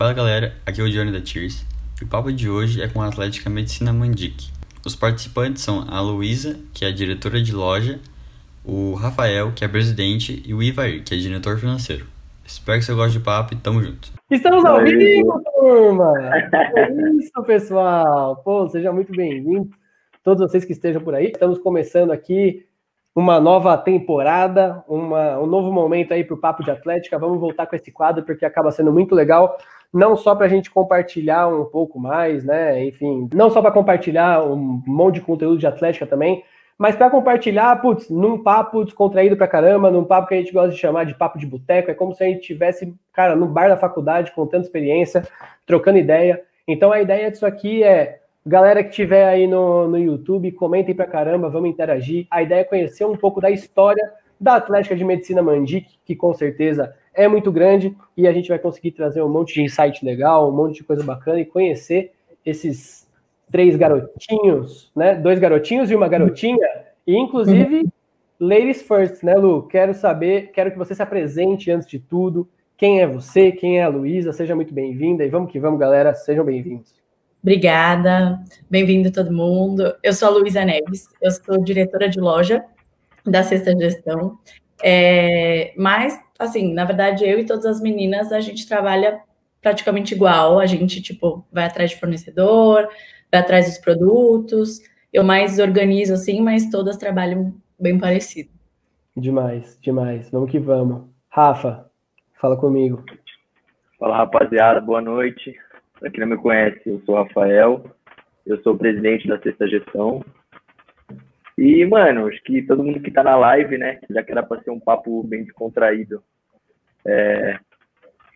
Fala galera, aqui é o Johnny da Tears e o papo de hoje é com a Atlética Medicina Mandic. Os participantes são a Luísa, que é a diretora de loja, o Rafael, que é presidente, e o Ivair, que é diretor financeiro. Espero que você goste do papo e tamo junto. Estamos ao vivo, turma! É isso, pessoal! Pô, seja muito bem-vindo, todos vocês que estejam por aí. Estamos começando aqui uma nova temporada, uma, um novo momento aí para o Papo de Atlética. Vamos voltar com esse quadro porque acaba sendo muito legal, não só para a gente compartilhar um pouco mais, né? Enfim, não só para compartilhar um monte de conteúdo de Atlética também, mas para compartilhar, putz, num papo descontraído pra caramba, num papo que a gente gosta de chamar de papo de boteco, é como se a gente tivesse, cara, no bar da faculdade, contando experiência, trocando ideia. Então a ideia disso aqui é Galera que estiver aí no, no YouTube, comentem pra caramba, vamos interagir. A ideia é conhecer um pouco da história da Atlética de Medicina Mandic, que com certeza é muito grande, e a gente vai conseguir trazer um monte de insight legal, um monte de coisa bacana e conhecer esses três garotinhos, né? Dois garotinhos e uma garotinha, e inclusive ladies first, né, Lu? Quero saber, quero que você se apresente antes de tudo. Quem é você? Quem é a Luísa? Seja muito bem-vinda e vamos que vamos, galera. Sejam bem-vindos. Obrigada, bem-vindo todo mundo. Eu sou a Luísa Neves, eu sou diretora de loja da Sexta Gestão. É, mas, assim, na verdade, eu e todas as meninas, a gente trabalha praticamente igual. A gente, tipo, vai atrás de fornecedor, vai atrás dos produtos. Eu mais organizo, assim, mas todas trabalham bem parecido. Demais, demais. Vamos que vamos. Rafa, fala comigo. Fala, rapaziada. Boa noite. Para quem não me conhece, eu sou o Rafael, eu sou o presidente da Sexta Gestão. E, mano, acho que todo mundo que tá na live, né, já que era para ser um papo bem descontraído, é,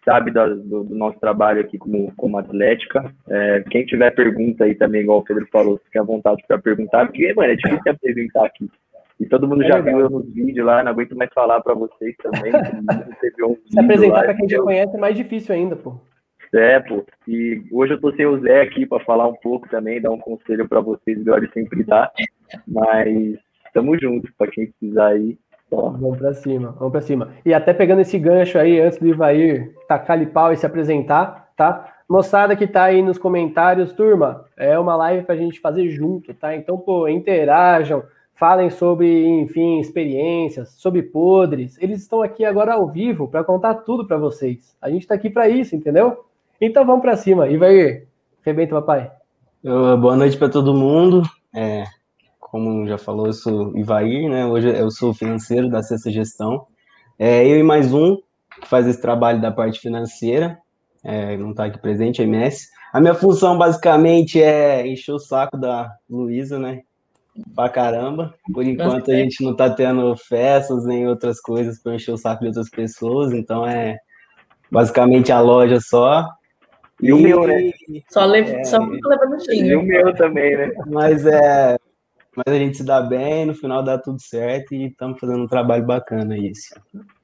sabe do, do, do, nosso trabalho aqui como, como atlética. É, quem tiver pergunta aí também, igual o Pedro falou, fique à vontade para perguntar, porque, mano, é difícil apresentar aqui. E todo mundo é já viu eu nos vídeos lá, não aguento mais falar para vocês também. Se apresentar para quem já conhece é mais difícil ainda, pô. É, pô. E hoje eu tô sem o Zé aqui para falar um pouco também, dar um conselho para vocês, igual ele sempre dá. Mas estamos juntos, para quem precisar aí. Ó. Vamos para cima, vamos para cima. E até pegando esse gancho aí, antes do Ivair tacar pau e se apresentar, tá? Moçada que tá aí nos comentários, turma, é uma live pra gente fazer junto, tá? Então, pô, interajam, falem sobre, enfim, experiências, sobre podres. Eles estão aqui agora ao vivo para contar tudo para vocês. A gente tá aqui para isso, entendeu? Então vamos para cima. E vai, rebenta, papai. boa noite para todo mundo. É, como já falou, eu sou Ivair, né? Hoje eu sou financeiro da Sexta Gestão. É, eu e mais um que faz esse trabalho da parte financeira, é, não está aqui presente, a MS. A minha função basicamente é encher o saco da Luísa, né? Pra caramba. Por enquanto a gente não está tendo festas nem outras coisas para encher o saco de outras pessoas, então é basicamente a loja só. E, o meu, né? Só, lev é, só fica levando. E o meu também, né? Mas é. Mas a gente se dá bem, no final dá tudo certo e estamos fazendo um trabalho bacana isso.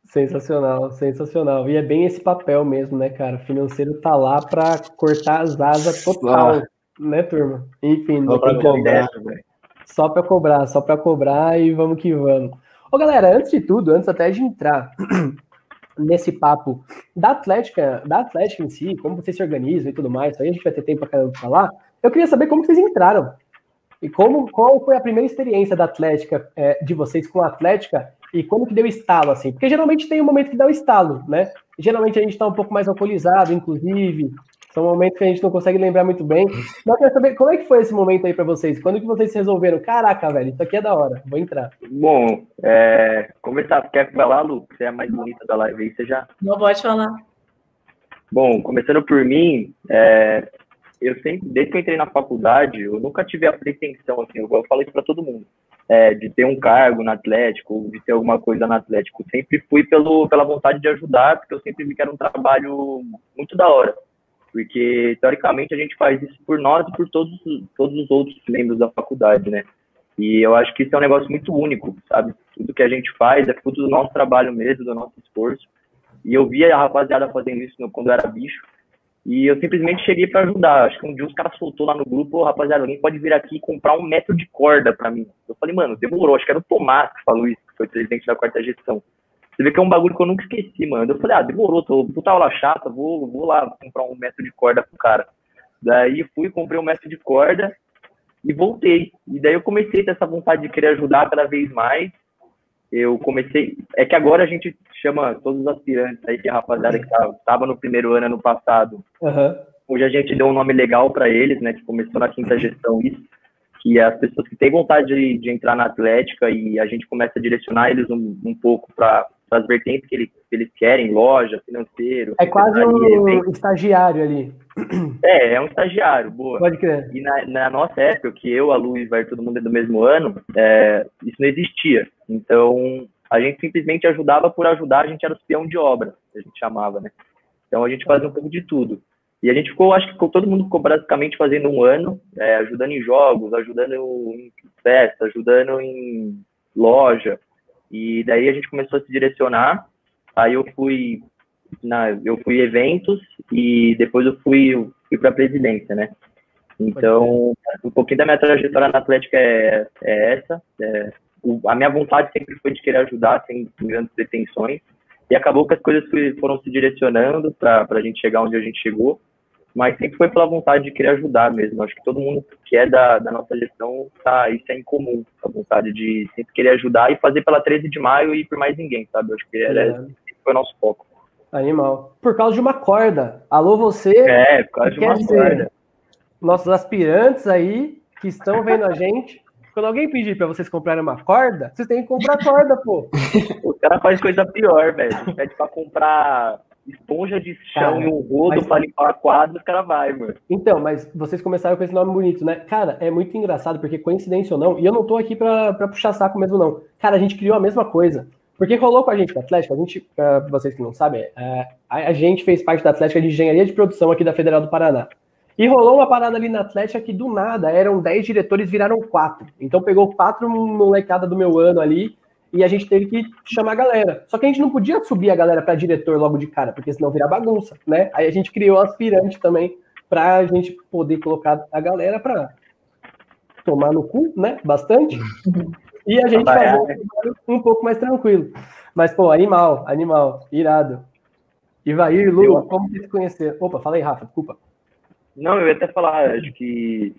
Sensacional, sensacional. E é bem esse papel mesmo, né, cara? O financeiro tá lá para cortar as asas total, ah. né, turma? Enfim, só para cobrar, Só para cobrar, só para cobrar e vamos que vamos. Ô, galera, antes de tudo, antes até de entrar nesse papo da Atlética, da Atlética em si, como vocês se organizam e tudo mais, aí a gente vai ter tempo para falar. Eu queria saber como vocês entraram e como qual foi a primeira experiência da Atlética é, de vocês com a Atlética e quando que deu estalo assim? Porque geralmente tem um momento que dá o estalo, né? Geralmente a gente está um pouco mais alcoolizado, inclusive, são momentos que a gente não consegue lembrar muito bem. Mas eu quero saber como é que foi esse momento aí para vocês? Quando que vocês resolveram? Caraca, velho, isso aqui é da hora, vou entrar. Bom, é, começar, quer falar, Lu? Você é a mais bonita da live aí, você já? Não pode falar. Bom, começando por mim, é, eu sempre, desde que eu entrei na faculdade, eu nunca tive a pretensão, assim, eu, eu falo isso para todo mundo, é, de ter um cargo na Atlético, de ter alguma coisa na Atlético. Sempre fui pelo, pela vontade de ajudar, porque eu sempre vi que era um trabalho muito da hora porque teoricamente a gente faz isso por nós e por todos, todos os outros membros da faculdade, né? E eu acho que isso é um negócio muito único, sabe? Tudo que a gente faz é fruto do nosso trabalho mesmo, do nosso esforço. E eu via a rapaziada fazendo isso quando eu era bicho. E eu simplesmente cheguei para ajudar. Acho que um dia os caras soltou lá no grupo, oh, rapaziada, alguém pode vir aqui e comprar um metro de corda para mim. Eu falei, mano, demorou. Acho que era o Tomás que falou isso, que foi presidente da quarta gestão. Você vê que é um bagulho que eu nunca esqueci, mano. Eu falei, ah, demorou, tô puta aula chata, vou, vou lá comprar um metro de corda pro cara. Daí fui, comprei um metro de corda e voltei. E daí eu comecei a ter essa vontade de querer ajudar cada vez mais. Eu comecei. É que agora a gente chama todos os aspirantes aí, que é a rapaziada que estava no primeiro ano ano passado. Uhum. Hoje a gente deu um nome legal para eles, né? Que começou na quinta gestão isso, que é as pessoas que têm vontade de, de entrar na Atlética e a gente começa a direcionar eles um, um pouco para as vertentes que eles, que eles querem, loja, financeiro. É quase um estagiário ali. É, é um estagiário, boa. Pode crer. E na, na nossa época, que eu, a Luiz, vai todo mundo é do mesmo ano, é, isso não existia. Então, a gente simplesmente ajudava por ajudar, a gente era o peão de obra, a gente chamava, né? Então, a gente fazia um pouco de tudo. E a gente ficou, acho que ficou, todo mundo ficou basicamente fazendo um ano, é, ajudando em jogos, ajudando em festa, ajudando em loja. E daí a gente começou a se direcionar. Aí eu fui na, eu fui eventos e depois eu fui, fui para a presidência, né? Então, um pouquinho da minha trajetória na Atlética é, é essa. É, o, a minha vontade sempre foi de querer ajudar, sem grandes pretensões. E acabou que as coisas foram se direcionando para a gente chegar onde a gente chegou mas sempre foi pela vontade de querer ajudar mesmo. Acho que todo mundo que é da, da nossa gestão, tá, isso é incomum, a vontade de sempre querer ajudar e fazer pela 13 de maio e por mais ninguém, sabe? Acho que era, é. foi o nosso foco. Animal. Por causa de uma corda. Alô, você? É, por causa de uma corda. Nossos aspirantes aí que estão vendo a gente. Quando alguém pedir para vocês comprarem uma corda, vocês têm que comprar corda, pô. o cara faz coisa pior, velho. Pede para comprar esponja de chão cara, e um rodo mas... para limpar quadro, os caras vai, mano. Então, mas vocês começaram com esse nome bonito, né? Cara, é muito engraçado, porque coincidência ou não, e eu não tô aqui pra, pra puxar saco mesmo, não. Cara, a gente criou a mesma coisa. Porque rolou com a gente da Atlética, a gente, pra vocês que não sabem, é, a, a gente fez parte da Atlética de Engenharia de Produção aqui da Federal do Paraná. E rolou uma parada ali na Atlética que do nada eram 10 diretores, viraram quatro. Então pegou quatro molecada do meu ano ali e a gente teve que chamar a galera. Só que a gente não podia subir a galera para diretor logo de cara, porque senão virar bagunça, né? Aí a gente criou aspirante também para a gente poder colocar a galera para tomar no cu, né? Bastante. E a gente fazer um trabalho um pouco mais tranquilo. Mas, pô, animal, animal, irado. Ivair, Lu, como que se conhecer? Opa, fala aí, Rafa, desculpa. Não, eu ia até falar, acho que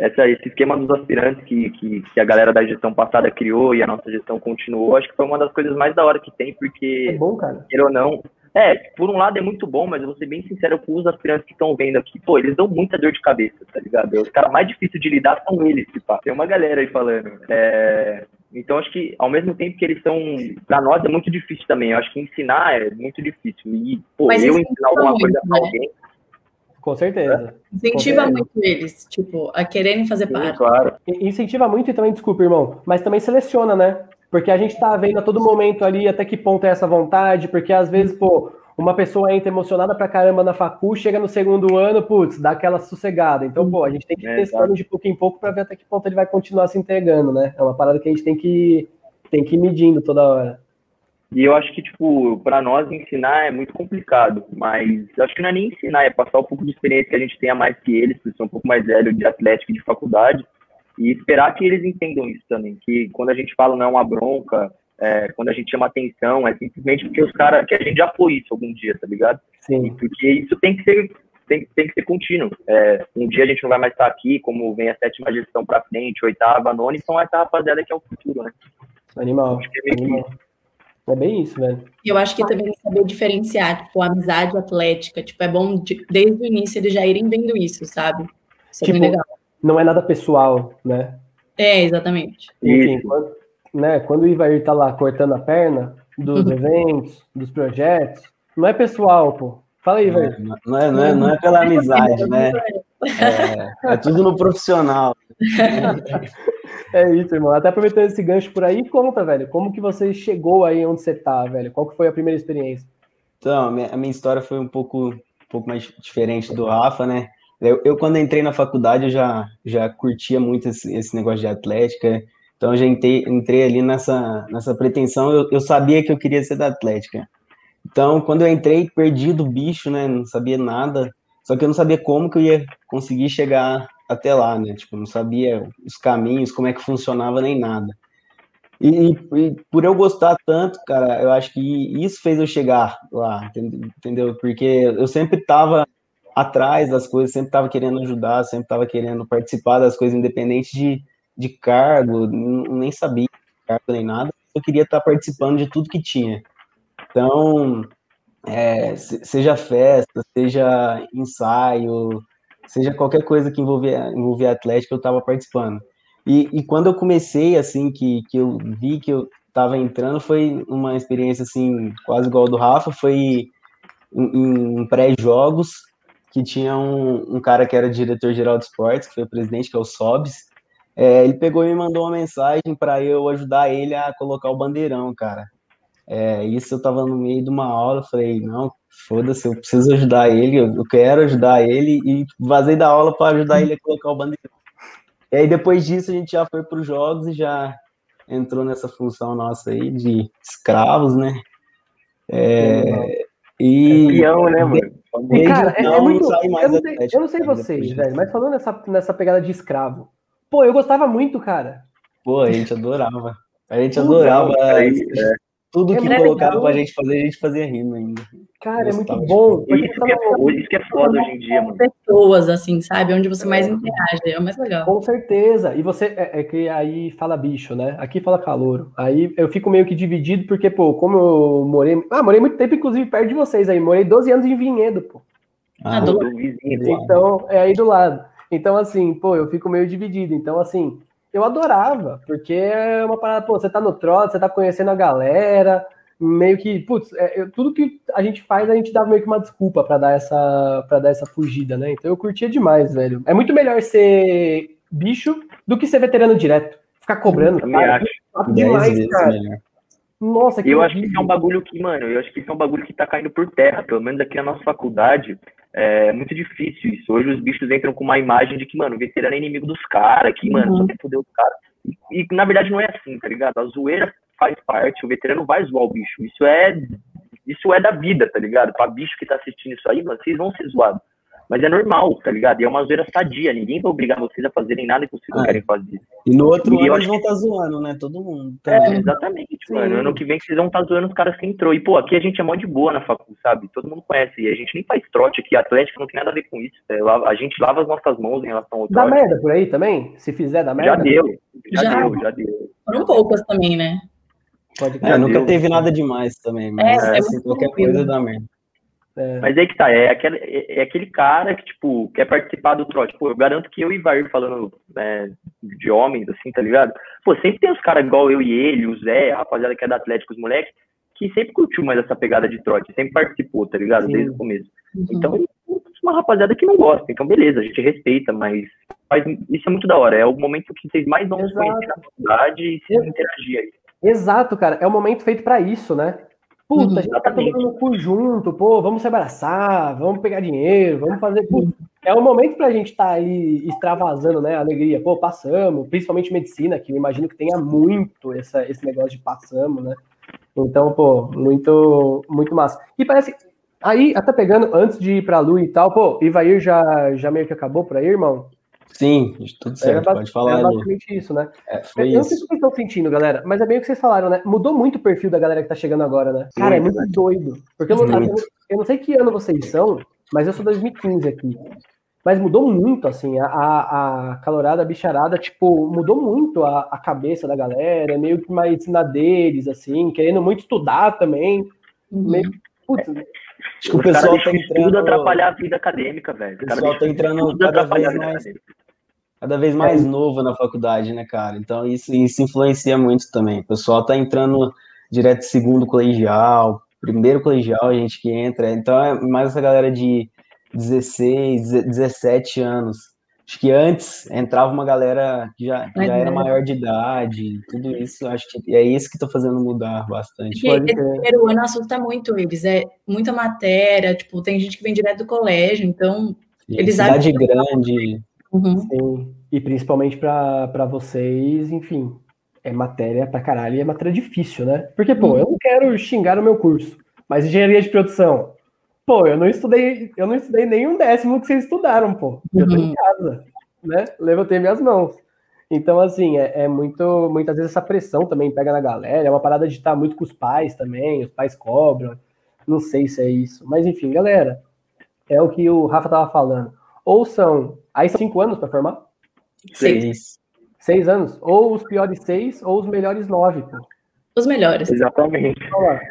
essa, esse esquema dos aspirantes que, que, que, a galera da gestão passada criou e a nossa gestão continuou, acho que foi uma das coisas mais da hora que tem, porque, é bom, cara. queira ou não, é, por um lado é muito bom, mas eu vou ser bem sincero com os aspirantes que estão vendo aqui, pô, eles dão muita dor de cabeça, tá ligado? Os caras mais difíceis de lidar são eles, tipo, tem uma galera aí falando. É, então acho que ao mesmo tempo que eles são, para nós é muito difícil também, eu acho que ensinar é muito difícil, e, pô, mas eu ensinar alguma coisa pra né? alguém com certeza. Incentiva Com muito eles, tipo, a quererem fazer Sim, parte. Claro. Incentiva muito e também, desculpa, irmão, mas também seleciona, né? Porque a gente tá vendo a todo momento ali até que ponto é essa vontade, porque às vezes, pô, uma pessoa entra emocionada pra caramba na facu, chega no segundo ano, putz, dá aquela sossegada. Então, pô, a gente tem que ir é, testando de pouco em pouco para ver até que ponto ele vai continuar se entregando, né? É uma parada que a gente tem que, tem que ir medindo toda hora. E eu acho que, tipo, para nós ensinar é muito complicado, mas acho que não é nem ensinar, é passar um pouco de experiência que a gente tenha mais que eles, porque são um pouco mais velhos de atlético e de faculdade, e esperar que eles entendam isso também, que quando a gente fala não é uma bronca, é, quando a gente chama atenção, é simplesmente porque os caras, que a gente já foi isso algum dia, tá ligado? Sim. Porque isso tem que ser tem, tem que ser contínuo. É, um dia a gente não vai mais estar aqui, como vem a sétima gestão para frente, oitava, nona, então essa rapaziada que é o futuro, né? Animal. É animal. É bem isso, velho. Eu acho que também saber diferenciar, tipo, a amizade atlética, tipo, é bom de, desde o início eles já irem vendo isso, sabe? Isso tipo, é legal. Não é nada pessoal, né? É, exatamente. Enfim, quando, né, quando o Ivair tá lá cortando a perna dos uhum. eventos, dos projetos, não é pessoal, pô. Fala aí, velho. Não, não, é, não, é, não é pela amizade, né? É, é tudo no profissional. É isso, irmão. Até aproveitando esse gancho por aí, conta, velho. Como que você chegou aí onde você tá, velho? Qual que foi a primeira experiência? Então, a minha, história foi um pouco, um pouco mais diferente do Rafa, né? Eu, eu, quando entrei na faculdade, eu já, já curtia muito esse, esse negócio de atlética. Então, eu já entrei, entrei ali nessa, nessa pretensão. Eu, eu sabia que eu queria ser da atlética. Então, quando eu entrei, perdi do bicho, né? Não sabia nada. Só que eu não sabia como que eu ia conseguir chegar até lá, né? Tipo, não sabia os caminhos, como é que funcionava nem nada. E, e, por eu gostar tanto, cara, eu acho que isso fez eu chegar lá, entendeu? Porque eu sempre tava atrás das coisas, sempre tava querendo ajudar, sempre tava querendo participar das coisas, independente de, de cargo, nem sabia cargo nem nada, eu queria estar participando de tudo que tinha. Então, é, seja festa, seja ensaio, seja qualquer coisa que envolvia, envolvia Atlético, eu estava participando. E, e, quando eu comecei, assim, que, que eu vi que eu estava entrando, foi uma experiência, assim, quase igual do Rafa, foi em, em pré-jogos, que tinha um, um, cara que era diretor-geral de esportes, que foi o presidente, que é o Sobs, é, ele pegou e me mandou uma mensagem para eu ajudar ele a colocar o bandeirão, cara. É, isso eu tava no meio de uma aula, falei, não, foda-se, eu preciso ajudar ele, eu quero ajudar ele, e vazei da aula para ajudar ele a colocar o bandeirão. E aí depois disso a gente já foi para os jogos e já entrou nessa função nossa aí de escravos, né? É, e Campeão, né, mano? E, cara, é, é muito, eu, não sei, eu não sei vocês, velho, mas falando nessa, nessa pegada de escravo, pô, eu gostava muito, cara. Pô, a gente adorava. A gente adorava. É. Tudo é que colocava pra gente fazer, a gente fazia rindo ainda. Cara, é muito bom. Isso que é, isso que é foda hoje em dia, mano. Pessoas, assim, sabe? Onde você mais interage, é o mais legal. Com certeza. E você, é, é, que aí fala bicho, né? Aqui fala calouro. Aí eu fico meio que dividido, porque, pô, como eu morei. Ah, morei muito tempo, inclusive, perto de vocês aí. Morei 12 anos em Vinhedo, pô. Ah, do... Então, é aí do lado. Então, assim, pô, eu fico meio dividido. Então, assim, eu adorava, porque é uma parada, pô, você tá no trote, você tá conhecendo a galera, meio que, putz, é, tudo que a gente faz, a gente dá meio que uma desculpa para dar essa para dar essa fugida, né? Então eu curtia demais, velho. É muito melhor ser bicho do que ser veterano direto. Ficar cobrando, eu cara. Acho. Demais, cara. Melhor. Nossa, que Eu acho que isso é um bagulho que, mano, eu acho que isso é um bagulho que tá caindo por terra, pelo menos aqui na nossa faculdade. É muito difícil isso. Hoje os bichos entram com uma imagem de que, mano, o veterano é inimigo dos caras, que, mano, uhum. só quer foder os caras. E, e, na verdade não é assim, tá ligado? A zoeira faz parte, o veterano vai zoar o bicho. Isso é isso é da vida, tá ligado? Pra bicho que tá assistindo isso aí, mano, vocês vão ser zoados. Mas é normal, tá ligado? E é uma zoeira sadia. Ninguém vai obrigar vocês a fazerem nada que vocês não ah, querem fazer. E no outro e ano eles vão estar tá zoando, né? Todo mundo. É, exatamente, Sim. mano. Ano que vem vocês vão estar tá zoando os caras que entrou. E, pô, aqui a gente é mó de boa na facul, sabe? Todo mundo conhece. E a gente nem faz trote aqui. Atlético não tem nada a ver com isso. É, a gente lava as nossas mãos em relação ao trote. Dá merda por aí também? Se fizer, dá merda? Já deu. Já, já deu, já deu. Foram poucas também, né? Pode é, nunca teve nada demais também, mas é, assim, qualquer coisa dá merda. É. Mas aí que tá, é aquele, é, é aquele cara que, tipo, quer participar do trote. Pô, eu garanto que eu e Vair falando né, de homens, assim, tá ligado? Pô, sempre tem os caras igual eu e ele, o Zé, a rapaziada que é da Atlético, os moleques, que sempre curtiu mais essa pegada de trote, sempre participou, tá ligado? Sim. Desde o começo. Uhum. Então, uma rapaziada que não gosta, então beleza, a gente respeita, mas faz, isso é muito da hora. É o momento que vocês mais vão se conhecer na faculdade e se interagir aí. Exato, cara. É o momento feito para isso, né? Puta, uhum. a gente tá todo mundo cu junto, pô, vamos se abraçar, vamos pegar dinheiro, vamos fazer. Puta, é o momento pra gente estar tá aí extravasando, né? Alegria. Pô, passamos, principalmente medicina, que eu imagino que tenha muito essa, esse negócio de passamos, né? Então, pô, muito, muito massa. E parece. Aí, até pegando, antes de ir pra Lu e tal, pô, Ivair já, já meio que acabou por aí, irmão? Sim, tudo certo, é, pode falar. É basicamente isso, né? É, foi eu isso. não sei se vocês estão sentindo, galera, mas é bem o que vocês falaram, né? Mudou muito o perfil da galera que tá chegando agora, né? Cara, é muito doido. Porque eu não, eu, eu não sei que ano vocês são, mas eu sou 2015 aqui. Mas mudou muito, assim, a, a, a calorada, a bicharada, tipo, mudou muito a, a cabeça da galera, meio que mais na deles, assim, querendo muito estudar também. Meio, putz, Acho que o pessoal tá entrando. Tudo atrapalhar a vida acadêmica, velho. O pessoal tá entrando cada vez mais. Cada vez mais é. novo na faculdade, né, cara? Então isso, isso influencia muito também. O pessoal tá entrando direto segundo colegial, primeiro colegial, a gente que entra. Então é mais essa galera de 16, 17 anos. Acho que antes entrava uma galera que já, já era maior de idade, tudo isso, acho que é isso que está fazendo mudar bastante. Porque esse primeiro ano assusta muito eles, é muita matéria, tipo, tem gente que vem direto do colégio, então Sim, eles cidade grande. Uhum. Sim, e principalmente para vocês, enfim, é matéria pra caralho e é matéria difícil, né? Porque, pô, uhum. eu não quero xingar o meu curso, mas engenharia de produção, Pô, eu não estudei, eu não estudei nenhum décimo que vocês estudaram, pô. Eu tô em uhum. casa, né? Levantei minhas mãos. Então, assim, é, é, muito, muitas vezes essa pressão também pega na galera, é uma parada de estar muito com os pais também, os pais cobram, não sei se é isso. Mas enfim, galera, é o que o Rafa tava falando. Ou são, aí são cinco anos para formar? Seis. Seis anos? Ou os piores seis, ou os melhores nove, pô. Os melhores. Exatamente.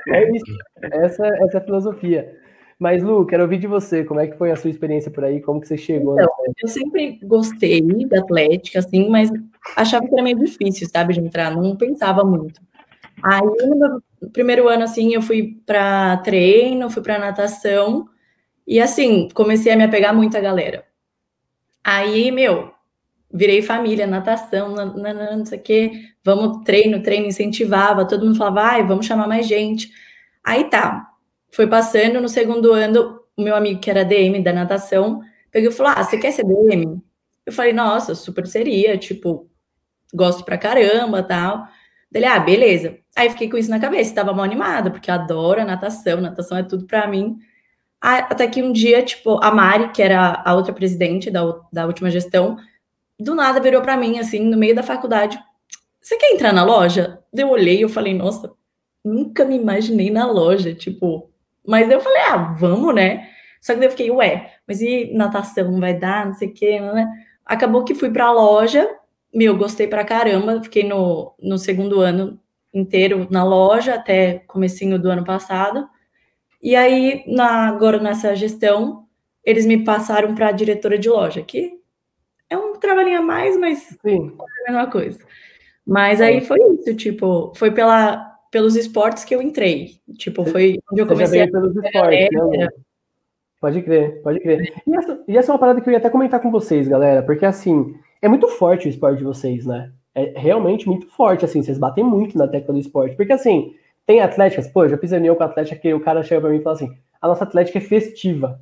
É isso. Essa, essa é a filosofia. Mas, Lu, quero ouvir de você, como é que foi a sua experiência por aí, como que você chegou? Então, eu sempre gostei da Atlética, assim, mas achava que era meio difícil, sabe, de entrar, não pensava muito. Aí, no meu primeiro ano, assim, eu fui para treino, fui para natação, e assim, comecei a me apegar muito à galera. Aí, meu, virei família, natação, não, sei o quê, vamos treino, treino, incentivava, todo mundo falava, ai, vamos chamar mais gente. Aí tá, foi passando, no segundo ano, o meu amigo que era DM da natação, pegou e falou, ah, você quer ser DM? Eu falei, nossa, super seria, tipo, gosto pra caramba, tal. Dele, ah, beleza. Aí fiquei com isso na cabeça, tava mal animada, porque eu adoro a natação, natação é tudo pra mim. Até que um dia, tipo, a Mari, que era a outra presidente da, da última gestão, do nada virou para mim, assim, no meio da faculdade: Você quer entrar na loja? Eu olhei eu falei: Nossa, nunca me imaginei na loja, tipo. Mas eu falei: Ah, vamos, né? Só que eu fiquei: Ué, mas e natação? Não vai dar? Não sei o quê, né? Acabou que fui para a loja, meu, gostei pra caramba, fiquei no, no segundo ano inteiro na loja, até comecinho do ano passado. E aí, na, agora nessa gestão, eles me passaram para a diretora de loja, que é um trabalhinho a mais, mas Sim. é a mesma coisa. Mas aí é. foi isso, tipo, foi pela, pelos esportes que eu entrei. Tipo, foi onde eu comecei pelos esportes, né? Pode crer, pode crer. E essa, e essa é uma parada que eu ia até comentar com vocês, galera, porque assim, é muito forte o esporte de vocês, né? É realmente muito forte, assim, vocês batem muito na tecla do esporte. Porque assim, tem atléticas, pô, eu já fiz reunião com a Atlética que o cara chega pra mim e fala assim: a nossa Atlética é festiva.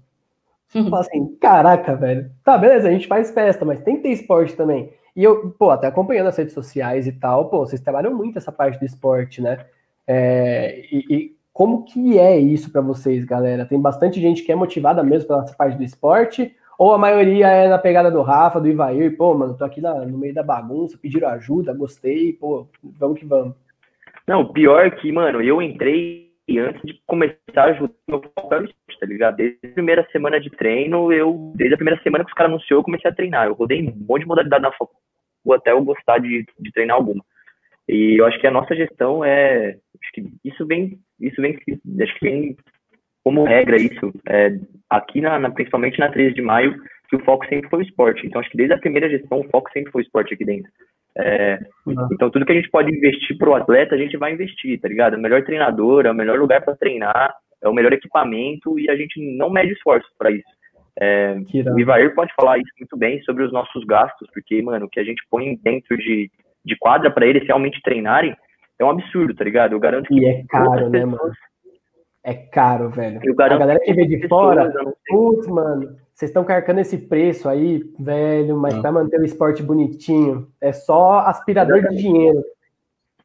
Uhum. Fala assim, caraca, velho. Tá, beleza, a gente faz festa, mas tem que ter esporte também. E eu, pô, até acompanhando as redes sociais e tal, pô, vocês trabalham muito essa parte do esporte, né? É, e, e, como que é isso para vocês, galera? Tem bastante gente que é motivada mesmo pela parte do esporte, ou a maioria é na pegada do Rafa, do Ivair, pô, mano, tô aqui na, no meio da bagunça, pediram ajuda, gostei, pô, vamos que vamos. Não, pior é que, mano, eu entrei antes de começar a ajudar meu era tá ligado? Desde a primeira semana de treino, eu, desde a primeira semana que os caras anunciou, eu comecei a treinar. Eu rodei um monte de modalidade na faculdade até eu gostar de, de treinar alguma. E eu acho que a nossa gestão é, acho que isso vem, isso vem, acho que vem como regra isso, é, aqui na, na, principalmente na 13 de maio, que o foco sempre foi o esporte. Então acho que desde a primeira gestão o foco sempre foi o esporte aqui dentro. É, uhum. Então, tudo que a gente pode investir para o atleta, a gente vai investir, tá ligado? O melhor treinador, é o melhor lugar para treinar, é o melhor equipamento e a gente não mede esforço para isso. É, o Ivair pode falar isso muito bem sobre os nossos gastos, porque, mano, o que a gente põe dentro de, de quadra para eles realmente treinarem é um absurdo, tá ligado? Eu garanto que. E é caro, né, mano? É caro, velho. A galera que vê de fora, putz, mano, vocês estão carcando esse preço aí, velho, mas para manter o esporte bonitinho, é só aspirador Exatamente. de dinheiro.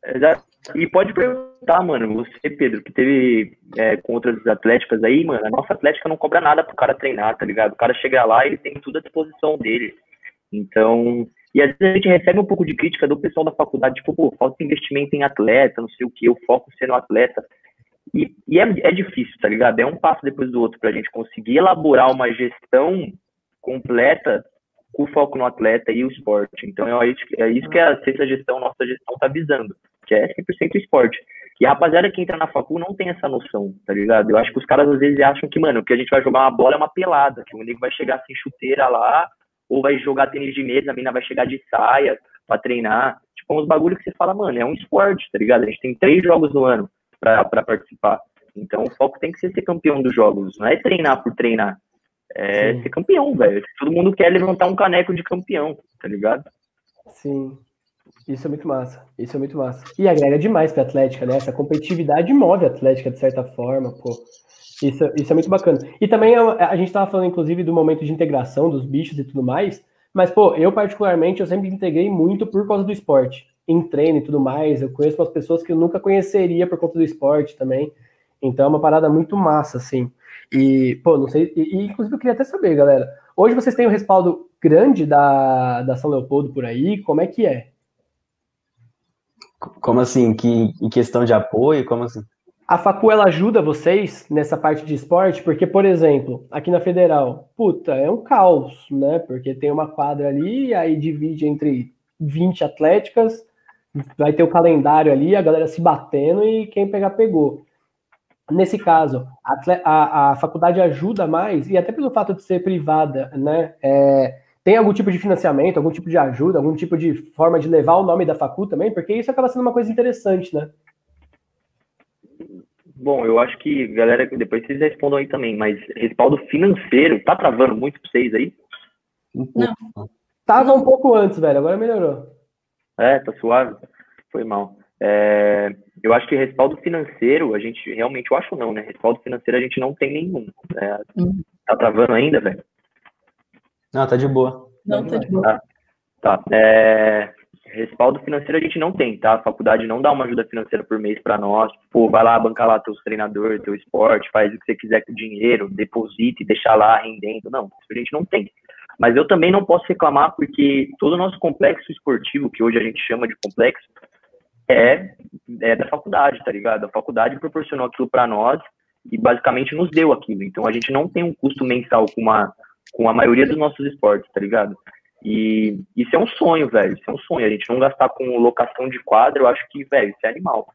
Exato. E pode perguntar, mano, você, Pedro, que teve é, com outras atléticas aí, mano, a nossa atlética não cobra nada pro cara treinar, tá ligado? O cara chega lá e ele tem tudo à disposição dele. Então, e às vezes a gente recebe um pouco de crítica do pessoal da faculdade, tipo, pô, falta investimento em atleta, não sei o que, o foco sendo atleta. E, e é, é, difícil, tá ligado? É um passo depois do outro para a gente conseguir elaborar uma gestão completa com foco no atleta e o esporte. Então é isso, é isso que a sexta gestão, nossa gestão, tá visando, que é 100% esporte. E a rapaziada que entra na facul não tem essa noção, tá ligado? Eu acho que os caras às vezes acham que, mano, que a gente vai jogar uma bola é uma pelada, que o nego vai chegar sem chuteira lá, ou vai jogar tênis de mesa, a mina vai chegar de saia para treinar. Tipo, é uns bagulho que você fala, mano, é um esporte, tá ligado? A gente tem três jogos no ano para participar. Então o foco tem que ser ser campeão dos jogos, não é treinar por treinar. É Sim. ser campeão, velho. Todo mundo quer levantar um caneco de campeão, tá ligado? Sim. Isso é muito massa. Isso é muito massa. E agrega demais pra Atlética, né? Essa competitividade move a Atlética de certa forma, pô. Isso, isso é muito bacana. E também a, a gente tava falando, inclusive, do momento de integração dos bichos e tudo mais. Mas, pô, eu particularmente, eu sempre integrei muito por causa do esporte em treino e tudo mais. Eu conheço umas pessoas que eu nunca conheceria por conta do esporte também. Então é uma parada muito massa, assim. E, pô, não sei. E, e, inclusive eu queria até saber, galera. Hoje vocês têm o respaldo grande da, da São Leopoldo por aí? Como é que é? Como assim? Que, em questão de apoio? Como assim? A Facu ela ajuda vocês nessa parte de esporte, porque, por exemplo, aqui na Federal, puta, é um caos, né? Porque tem uma quadra ali, aí divide entre 20 atléticas, vai ter o calendário ali, a galera se batendo e quem pegar, pegou. Nesse caso, a, a, a faculdade ajuda mais, e até pelo fato de ser privada, né? É, tem algum tipo de financiamento, algum tipo de ajuda, algum tipo de forma de levar o nome da facu também? Porque isso acaba sendo uma coisa interessante, né? Bom, eu acho que, galera, depois vocês respondam aí também, mas respaldo financeiro, tá travando muito pra vocês aí? Não. Tava um pouco antes, velho, agora melhorou. É, tá suave? Foi mal. É, eu acho que respaldo financeiro, a gente realmente, eu acho não, né? Respaldo financeiro a gente não tem nenhum. É, Uhum. Tá travando ainda, velho? Não, tá de boa. Não, tá de boa. Tá. Tá. É, respaldo financeiro a gente não tem, tá? A faculdade não dá uma ajuda financeira por mês para nós. Pô, vai lá bancar lá teus treinadores, teu esporte, faz o que você quiser com o dinheiro, deposite, deixar lá rendendo. Não, a gente não tem. Mas eu também não posso reclamar porque todo o nosso complexo esportivo, que hoje a gente chama de complexo, é, é da faculdade, tá ligado? A faculdade proporcionou aquilo para nós e basicamente nos deu aquilo. Então a gente não tem um custo mensal com uma com a maioria dos nossos esportes, tá ligado? E isso é um sonho, velho. Isso é um sonho. A gente não gastar com locação de quadra, eu acho que, velho, isso é animal.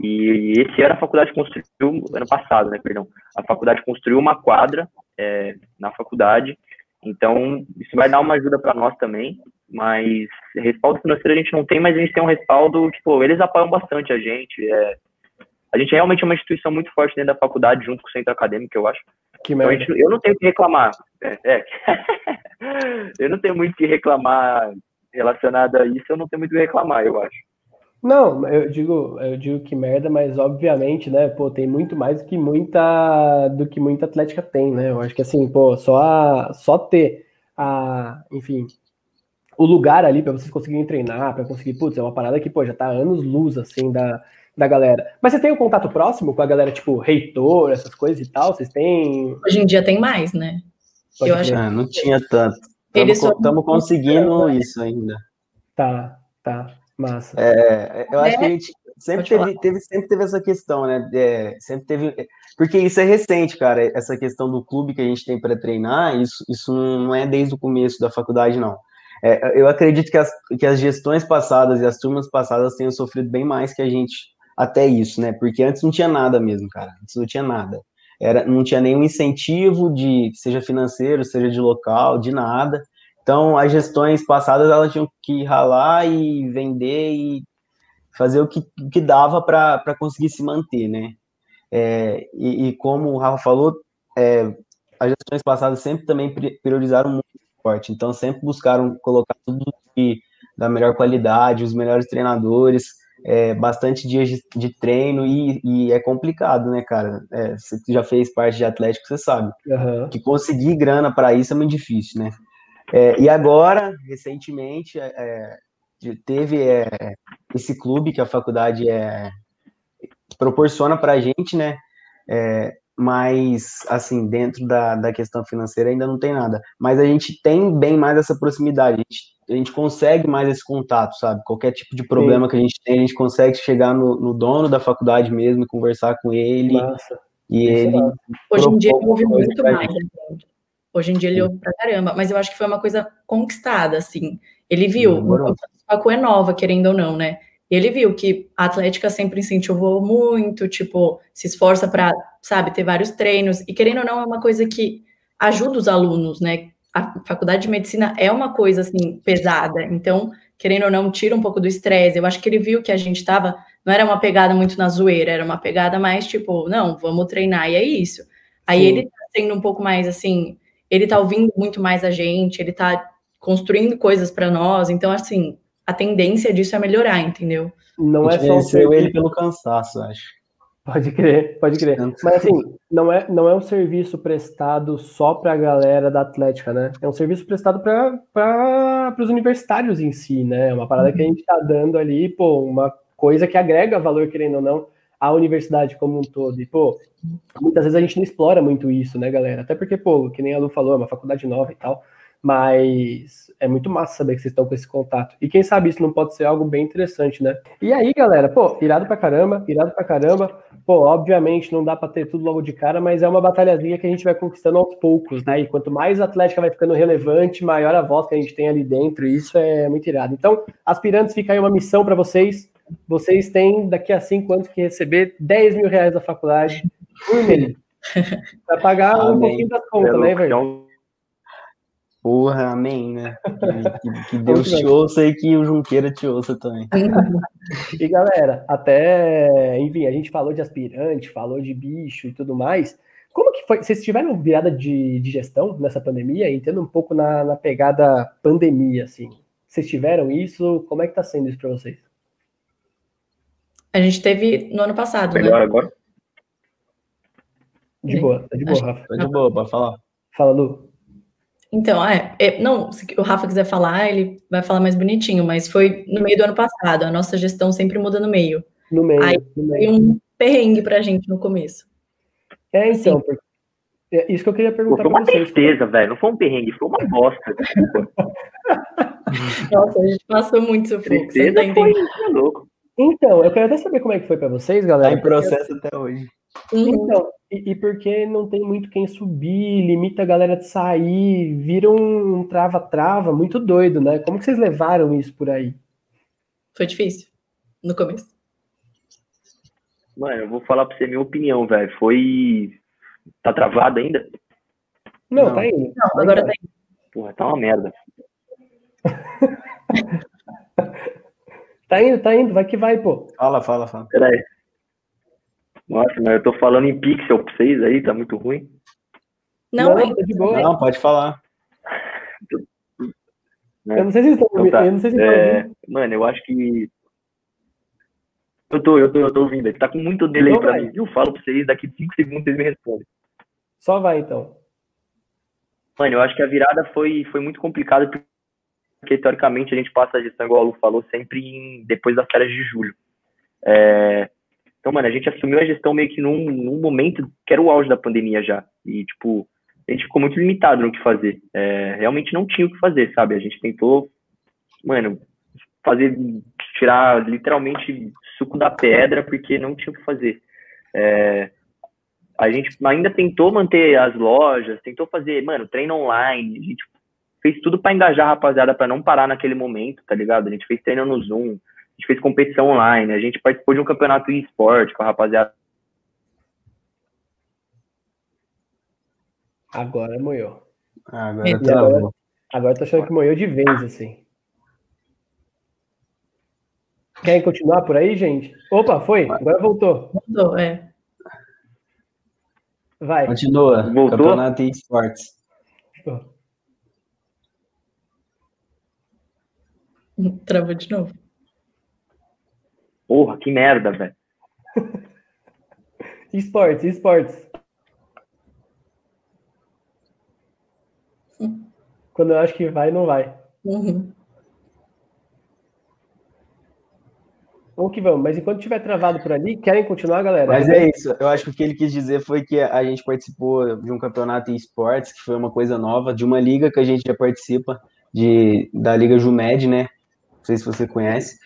E esse ano a faculdade construiu, ano passado, né, perdão, a faculdade construiu uma quadra é, na faculdade, então isso vai dar uma ajuda para nós também, mas respaldo financeiro a gente não tem, mas a gente tem um respaldo, tipo, eles apoiam bastante a gente, é, a gente é realmente uma instituição muito forte dentro da faculdade, junto com o centro acadêmico, eu acho. Que Então, gente- eu não tenho o que reclamar. É, é. eu não tenho muito o que reclamar relacionado a isso, eu não tenho muito o que reclamar, eu acho. Não, eu digo, eu digo que merda, mas obviamente, né, pô, tem muito mais do que muita do que muita atlética tem, né? Eu acho que assim, pô, só a, só ter a, enfim, o lugar ali para vocês conseguirem treinar, para conseguir, putz, é uma parada que, pô, já tá anos luz assim da da galera. Mas você tem um contato próximo com a galera, tipo, reitor, essas coisas e tal? Vocês têm. Hoje em dia tem mais, né? Pode Eu acho. Ah, não tinha tanto. Estamos conseguindo isso ainda. Tá, tá, massa. É, eu acho É? que a gente sempre teve, teve- sempre teve essa questão, né? É, sempre teve. Porque isso é recente, cara. Essa questão do clube que a gente tem para treinar, isso, isso não é desde o começo da faculdade, não. É, eu acredito que as, que as gestões passadas e as turmas passadas tenham sofrido bem mais que a gente até isso, né? Porque antes não tinha nada mesmo, cara. Antes não tinha nada. Era, não tinha nenhum incentivo de seja financeiro, seja de local, de nada. Então, as gestões passadas elas tinham que ralar e vender e fazer o que, que dava para conseguir se manter, né? É, e, e como o Rafa falou, é, as gestões passadas sempre também pri- priorizaram muito o esporte, então sempre buscaram colocar tudo da melhor qualidade, os melhores treinadores, é, bastante dias de, de treino e, e é complicado, né, cara? É, você já fez parte de Atlético, você sabe Aham. que conseguir grana para isso é muito difícil, né? É, e agora, recentemente, é, é, teve é, esse clube que a faculdade é, proporciona para a gente, né? Mas, assim, dentro da, da questão financeira ainda não tem nada. Mas a gente tem bem mais essa proximidade, a gente, a gente consegue mais esse contato, sabe? Qualquer tipo de problema que a gente tem, a gente consegue chegar no, no dono da faculdade mesmo, e conversar com ele, Massa. e é ele. Hoje em dia ele ouve muito mais. né, gente? Hoje em dia ele ouve pra caramba, mas eu acho que foi uma coisa conquistada, assim. Ele viu, a Facu é nova, querendo ou não, né? E ele viu que a Atlética sempre incentivou muito, tipo, se esforça pra, sabe, ter vários treinos. E querendo ou não, é uma coisa que ajuda os alunos, né? A faculdade de medicina é uma coisa, assim, pesada. Então, querendo ou não, tira um pouco do estresse. Eu acho que ele viu que a gente tava, não era uma pegada muito na zoeira, era uma pegada mais, tipo, não, vamos treinar e é isso. Aí Sim. ele tá sendo um pouco mais, assim, ele tá ouvindo muito mais a gente, ele tá construindo coisas para nós. Então, assim, a tendência disso é melhorar, entendeu? Não é só venceu ele pelo cansaço, acho. Pode crer, pode crer. Mas assim, não é, não é um serviço prestado só para a galera da Atlética, né? É um serviço prestado para os universitários em si, né? É uma parada que a gente está dando ali, pô, uma coisa que agrega valor, querendo ou não, à universidade como um todo. E, pô, muitas vezes a gente não explora muito isso, né, galera? Até porque, pô, que nem a Lu falou, é uma faculdade nova e tal. Mas é muito massa saber que vocês estão com esse contato. E quem sabe isso não pode ser algo bem interessante, né? E aí, galera, pô, irado pra caramba, irado pra caramba. Pô, obviamente não dá pra ter tudo logo de cara, mas é uma batalhazinha que a gente vai conquistando aos poucos, né? E quanto mais a Atlética vai ficando relevante, maior a voz que a gente tem ali dentro, e isso é muito irado. Então, aspirantes, fica aí uma missão para vocês. Vocês têm daqui a cinco anos que receber 10 mil reais da faculdade por mês. Pra pagar um pouquinho das contas, né, velho? Porra, amém, né? Que, que Deus te ouça e que o Junqueira te ouça também. E galera, até, enfim, a gente falou de aspirante, falou de bicho e tudo mais. Como que foi? Vocês tiveram virada de, de gestão nessa pandemia? Entendo um pouco na, na, pegada pandemia, assim. Vocês tiveram isso? Como é que tá sendo isso para vocês? A gente teve no ano passado, Melhor né? agora? De boa, tá de boa, Acho- Rafa. Tá de boa, pode falar. Fala, Lu. Então, é, é, não, se o Rafa quiser falar, ele vai falar mais bonitinho, mas foi no meio do ano passado. A nossa gestão sempre muda no meio. No meio. Aí, no Foi meio. um perrengue pra gente no começo. É, então, porque- é isso que eu queria Pô, perguntar foi para uma vocês. tristeza, velho. Não foi um perrengue, foi uma bosta. Nossa, a gente passou muito sufoco. Você não tá foi, entendendo. foi louco. Então, eu quero até saber como é que foi para vocês, galera. Tá em processo até hoje. Uhum. Então, e, e porque não tem muito quem subir, limita a galera de sair, vira um um trava-trava muito doido, né? Como que vocês levaram isso por aí? Foi difícil no começo. Mano, eu vou falar pra você minha opinião, velho. Foi. Tá travado ainda? Não, Não. tá indo. Não, agora tá Porra, tá uma merda. Tá indo, tá indo, vai que vai, pô. Fala, fala, fala. Pera aí. Nossa, mas eu tô falando em pixel pra vocês aí, tá muito ruim. Não, é, tá de boa. Não, pode falar. Eu não sei se vocês estão Então tá. eu não sei se É, ouvindo. mano, eu acho que. Eu tô, eu tô, eu tô ouvindo. Tá com muito delay Então pra vai. mim. Eu falo pra vocês, daqui 5 segundos vocês me respondem. Só vai então. Mano, eu acho que a virada foi, foi muito complicada porque, teoricamente, a gente passa a gestão, igual a Lu falou, sempre em- depois das férias de julho. É, então, mano, a gente assumiu a gestão meio que num, num momento que era o auge da pandemia já. E, tipo, a gente ficou muito limitado no que fazer. É, realmente não tinha o que fazer, sabe? A gente tentou, mano, fazer, tirar literalmente suco da pedra porque não tinha o que fazer. É, a gente ainda tentou manter as lojas, tentou fazer, mano, treino online, a gente fez tudo pra engajar a rapaziada pra não parar naquele momento, tá ligado? A gente fez treino no Zoom, a gente fez competição online, a gente participou de um campeonato de esporte com a rapaziada. Agora moeu. Ah, agora E travou. Agora eu tô achando que moeu de vez, assim. Querem continuar por aí, gente? Opa, foi. Agora voltou. mudou, é. Vai. Continua. Voltou? Campeonato e esportes. Travou de novo. Porra, que merda, velho. Esportes, esportes. Quando eu acho que vai, não vai. Uhum. Vamos que vamos. Mas enquanto tiver travado por ali, querem continuar, galera? Mas é isso. Eu acho que o que ele quis dizer foi que a gente participou de um campeonato em esportes, que foi uma coisa nova, de uma liga que a gente já participa, de, da Liga Jumed, né? Não sei se você conhece.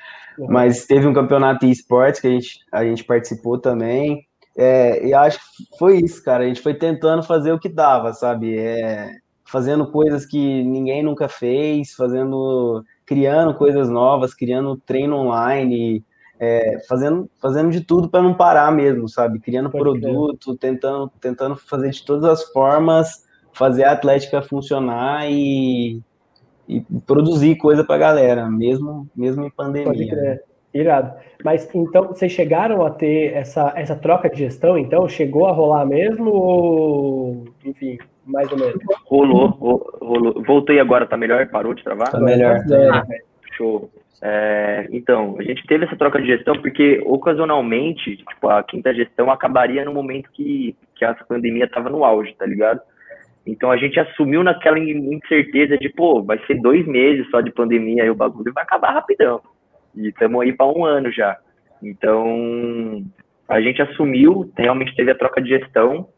Mas teve um campeonato em esportes que a gente, a gente participou também. É, e acho que foi isso, cara. A gente foi tentando fazer o que dava, sabe? É, fazendo coisas que ninguém nunca fez, fazendo, criando coisas novas, criando treino online, é, fazendo, fazendo de tudo para não parar mesmo, sabe? Criando Pode produto, tentando, tentando fazer de todas as formas, fazer a Atlética funcionar e, e produzir coisa para galera, mesmo, mesmo em pandemia. né? crer. Irado. Mas então, vocês chegaram a ter essa, essa troca de gestão, então? Chegou a rolar mesmo ou, enfim, mais ou menos? Rolou, ro- rolou. Voltei agora, tá melhor? Parou de travar? Tá melhor. Velho. Show. É, então, a gente teve essa troca de gestão porque ocasionalmente, tipo, a quinta gestão acabaria no momento que, que a pandemia estava no auge, tá ligado? Então a gente assumiu naquela in- incerteza de, pô, vai ser dois meses só de pandemia e o bagulho vai acabar rapidão. E estamos aí para um ano já. Então a gente assumiu, realmente teve a troca de gestão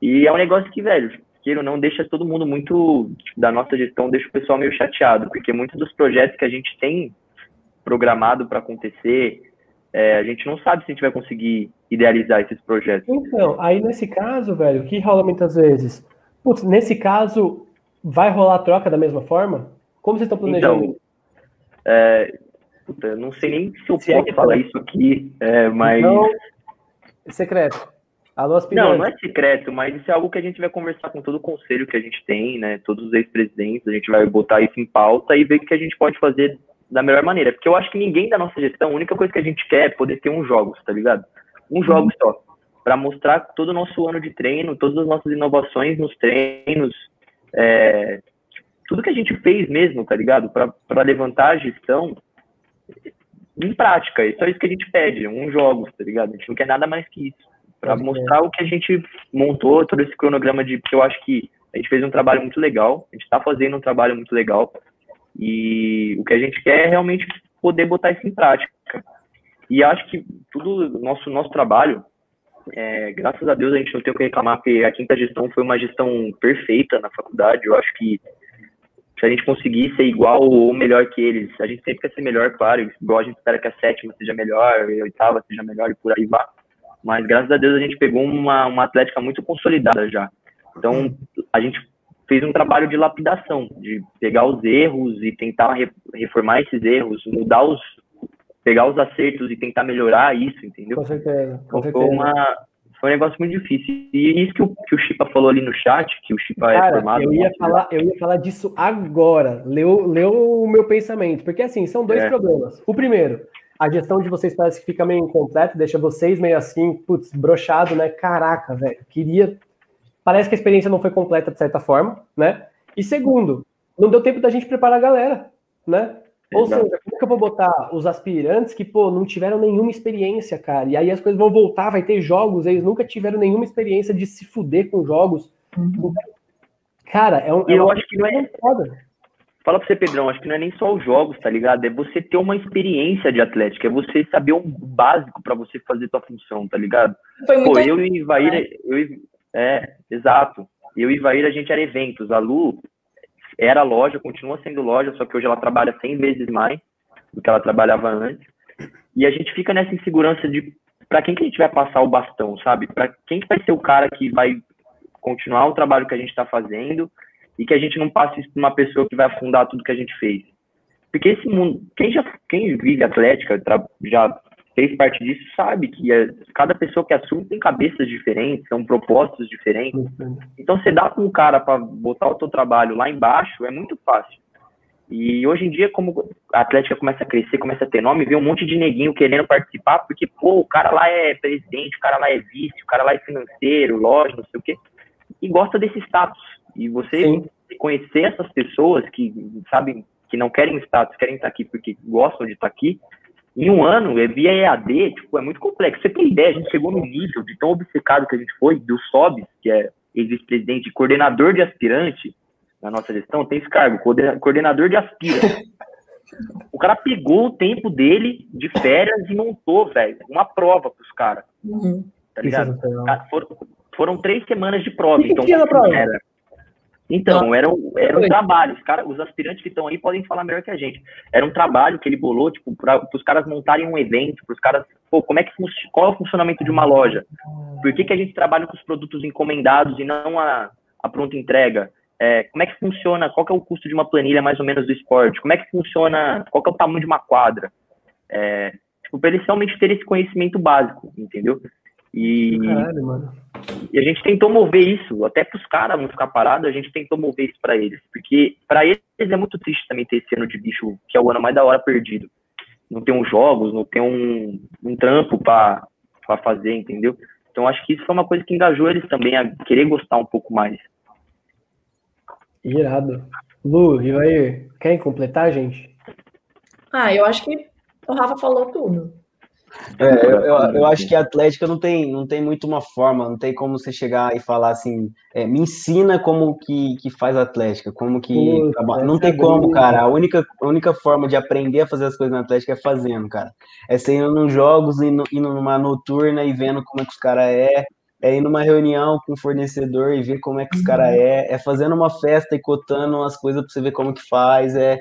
e é um negócio que, velho, queira não, deixa todo mundo muito, da nossa gestão, deixa o pessoal meio chateado, porque muitos dos projetos que a gente tem programado para acontecer, é, a gente não sabe se a gente vai conseguir idealizar esses projetos. Então, aí nesse caso, velho, o que rola muitas vezes? Putz, nesse caso, vai rolar troca da mesma forma? Como vocês estão planejando? Então, é, puta, não sei nem se eu se posso é falar isso aqui, é, mas... Então, secreto. Alô, aspirante. Não, não é secreto, mas isso é algo que a gente vai conversar com todo o conselho que a gente tem, né? Todos os ex-presidentes, a gente vai botar isso em pauta e ver o que a gente pode fazer da melhor maneira. Porque eu acho que ninguém da nossa gestão, a única coisa que a gente quer é poder ter um jogos, tá ligado? Um jogo uhum. só. Para mostrar todo o nosso ano de treino, todas as nossas inovações nos treinos, é, tudo que a gente fez mesmo, tá ligado? Para levantar a gestão em prática. Isso é isso que a gente pede, um jogos, tá ligado? A gente não quer nada mais que isso. Para mostrar o que a gente montou, todo esse cronograma de. Porque eu acho que a gente fez um trabalho muito legal, a gente está fazendo um trabalho muito legal. E o que a gente quer é realmente poder botar isso em prática. E acho que tudo nosso nosso trabalho, é, graças a Deus a gente não tem o que reclamar, porque a quinta gestão foi uma gestão perfeita na faculdade. Eu acho que se a gente conseguir ser igual ou melhor que eles, a gente sempre quer ser melhor, claro, igual a gente espera que a sétima seja melhor, a oitava seja melhor e por aí vai. Mas graças a Deus a gente pegou uma, uma atlética muito consolidada já. Então a gente fez um trabalho de lapidação, de pegar os erros e tentar reformar esses erros, mudar os, pegar os acertos e tentar melhorar isso, entendeu? Com certeza. Com então, foi, uma, foi um negócio muito difícil. E isso que o, que o Chipa falou ali no chat, que o Chipa é Cara, é formado. Eu ia, falar, eu ia falar disso agora. Leu, leu o meu pensamento. Porque assim, são dois é. problemas. O primeiro, a gestão de vocês parece que fica meio incompleta, deixa vocês meio assim, putz, brochado, né? Caraca, velho. Queria parece que a experiência não foi completa de certa forma, né? E segundo, não deu tempo da gente preparar a galera, né? Ou Exato. seja, como é que eu vou botar os aspirantes que, pô, não tiveram nenhuma experiência, cara? E aí as coisas vão voltar, vai ter jogos, eles nunca tiveram nenhuma experiência de se fuder com jogos. Uhum. Cara, é um. E é eu acho que não é. Foda. Fala pra você, Pedrão, acho que não é nem só os jogos, tá ligado? É você ter uma experiência de atlética, é você saber um básico para você fazer tua função, tá ligado? Foi Pô, eu e Ivaíra, né? eu, é, exato. Eu e Ivair, a gente era eventos. A Lu era loja, continua sendo loja, só que hoje ela trabalha 100 vezes mais do que ela trabalhava antes. E a gente fica nessa insegurança de para quem que a gente vai passar o bastão, sabe? Para quem que vai ser o cara que vai continuar o trabalho que a gente está fazendo e que a gente não passe isso para uma pessoa que vai afundar tudo que a gente fez. Porque esse mundo, quem já quem vive atlética, já fez parte disso sabe que é, cada pessoa que assume tem cabeças diferentes, são propósitos diferentes. Então, você dá com um cara para botar o seu trabalho lá embaixo é muito fácil. E hoje em dia, como a Atlética começa a crescer, começa a ter nome, vê um monte de neguinho querendo participar, porque, pô, o cara lá é presidente, o cara lá é vice, o cara lá é financeiro, loja, não sei o quê, e gosta desse status. E você Sim. conhecer essas pessoas que sabem que não querem status, querem estar aqui porque gostam de estar aqui, em um ano, é via EAD, tipo, é muito complexo. Você tem ideia, a gente chegou no nível de tão obcecado que a gente foi, do SOB, que é ex-presidente, coordenador de aspirante na nossa gestão, tem esse cargo, coordenador de aspirante. O cara pegou o tempo dele de férias e montou, velho, uma prova pros caras. Uhum. Tá ligado? É foram, foram, três semanas de prova. Que então, que prova? Era, então, era, era um trabalho. Os, cara, os aspirantes que estão aí podem falar melhor que a gente. Era um trabalho que ele bolou, tipo, para os caras montarem um evento, para os caras, pô, como é que qual é o funcionamento de uma loja? Por que, que a gente trabalha com os produtos encomendados e não a, a pronta entrega? É, como é que funciona? Qual que é o custo de uma planilha mais ou menos do esporte? Como é que funciona? Qual que é o tamanho de uma quadra? É, tipo, para eles realmente terem esse conhecimento básico, entendeu? E, Caralho, mano. e a gente tentou mover isso, até para os caras não ficar parados, a gente tentou mover isso para eles. Porque para eles é muito triste também ter esse ano de bicho, que é o ano mais da hora perdido. Não tem uns jogos, não tem um, um trampo para fazer, entendeu? Então acho que isso foi uma coisa que engajou eles também a querer gostar um pouco mais. Irado. Lu, e aí, querem completar, gente? Ah, eu acho que o Rafa falou tudo. É, eu, eu, eu, acho que a Atlética não tem, não tem muito uma forma, não tem como você chegar e falar assim, é, me ensina como que, que faz a Atlética, como que. Puta, não tem como, cara. A única, a única forma de aprender a fazer as coisas na Atlética é fazendo, cara. É indo nos jogos, indo, indo numa noturna e vendo como é que os caras é, é ir numa reunião com o fornecedor e ver como é que os caras Uhum. é, é fazendo uma festa e cotando as coisas para você ver como que faz, é, é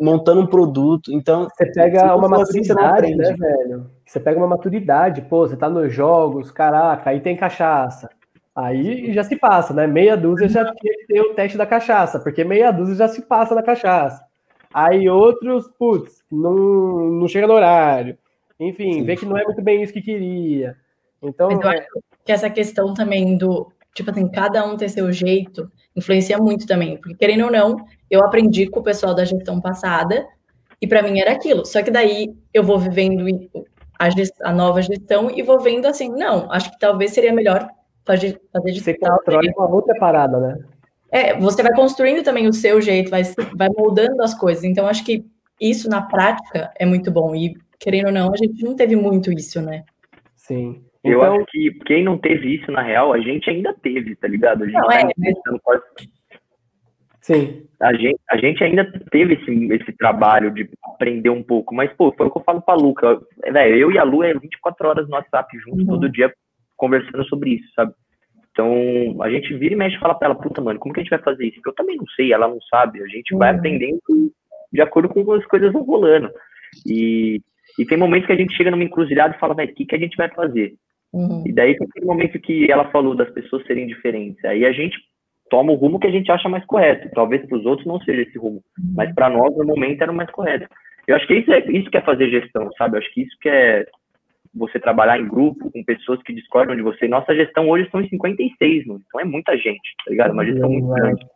montando um produto. Então, Você pega uma for assim, maturidade, né, velho? Você pega uma maturidade, pô, você tá nos jogos, caraca, aí tem cachaça. Aí já se passa, né? Meia dúzia já tinha que ter o teste da cachaça, porque meia dúzia já se passa na cachaça. Aí outros, putz, não, não chega no horário. Enfim, Sim. vê que não é muito bem isso que queria. Então, Mas eu é, acho que essa questão também do, tipo assim, cada um ter seu jeito, influencia muito também. Porque, querendo ou não, eu aprendi com o pessoal da gestão passada, e para mim era aquilo. Só que daí eu vou vivendo a, gest- a nova gestão e vou vendo assim, não, acho que talvez seria melhor fazer, fazer de você constrói uma outra parada, né? É, você vai construindo também o seu jeito, vai, vai moldando as coisas. Então, acho que isso na prática é muito bom. E, querendo ou não, a gente não teve muito isso, né? Sim. Eu Então, acho que quem não teve isso, na real, a gente ainda teve, tá ligado? A gente, Não, tá é, ainda mas- fazer- sim. a gente, a gente ainda teve esse, esse trabalho de aprender um pouco, mas, pô, foi o que eu falo pra Luca. Velho, eu e a Lu é 24 horas no WhatsApp juntos, Uhum. todo dia, conversando sobre isso, sabe? Então, a gente vira e mexe e fala pra ela, puta, mano, como que a gente vai fazer isso? Porque eu também não sei, ela não sabe. A gente vai Uhum. aprendendo de acordo com como as coisas vão rolando. E, e tem momentos que a gente chega numa encruzilhada e fala, velho, o que, que a gente vai fazer? Uhum. E daí tem aquele momento que ela falou das pessoas serem diferentes. Aí a gente toma o rumo que a gente acha mais correto. Talvez para os outros não seja esse rumo, mas para nós no momento era o mais correto. Eu acho que isso é isso que é fazer gestão, sabe? Eu acho que isso que é você trabalhar em grupo com pessoas que discordam de você. Nossa gestão hoje são em 56, mano. Então é muita gente, tá ligado? Uma gestão muito grande.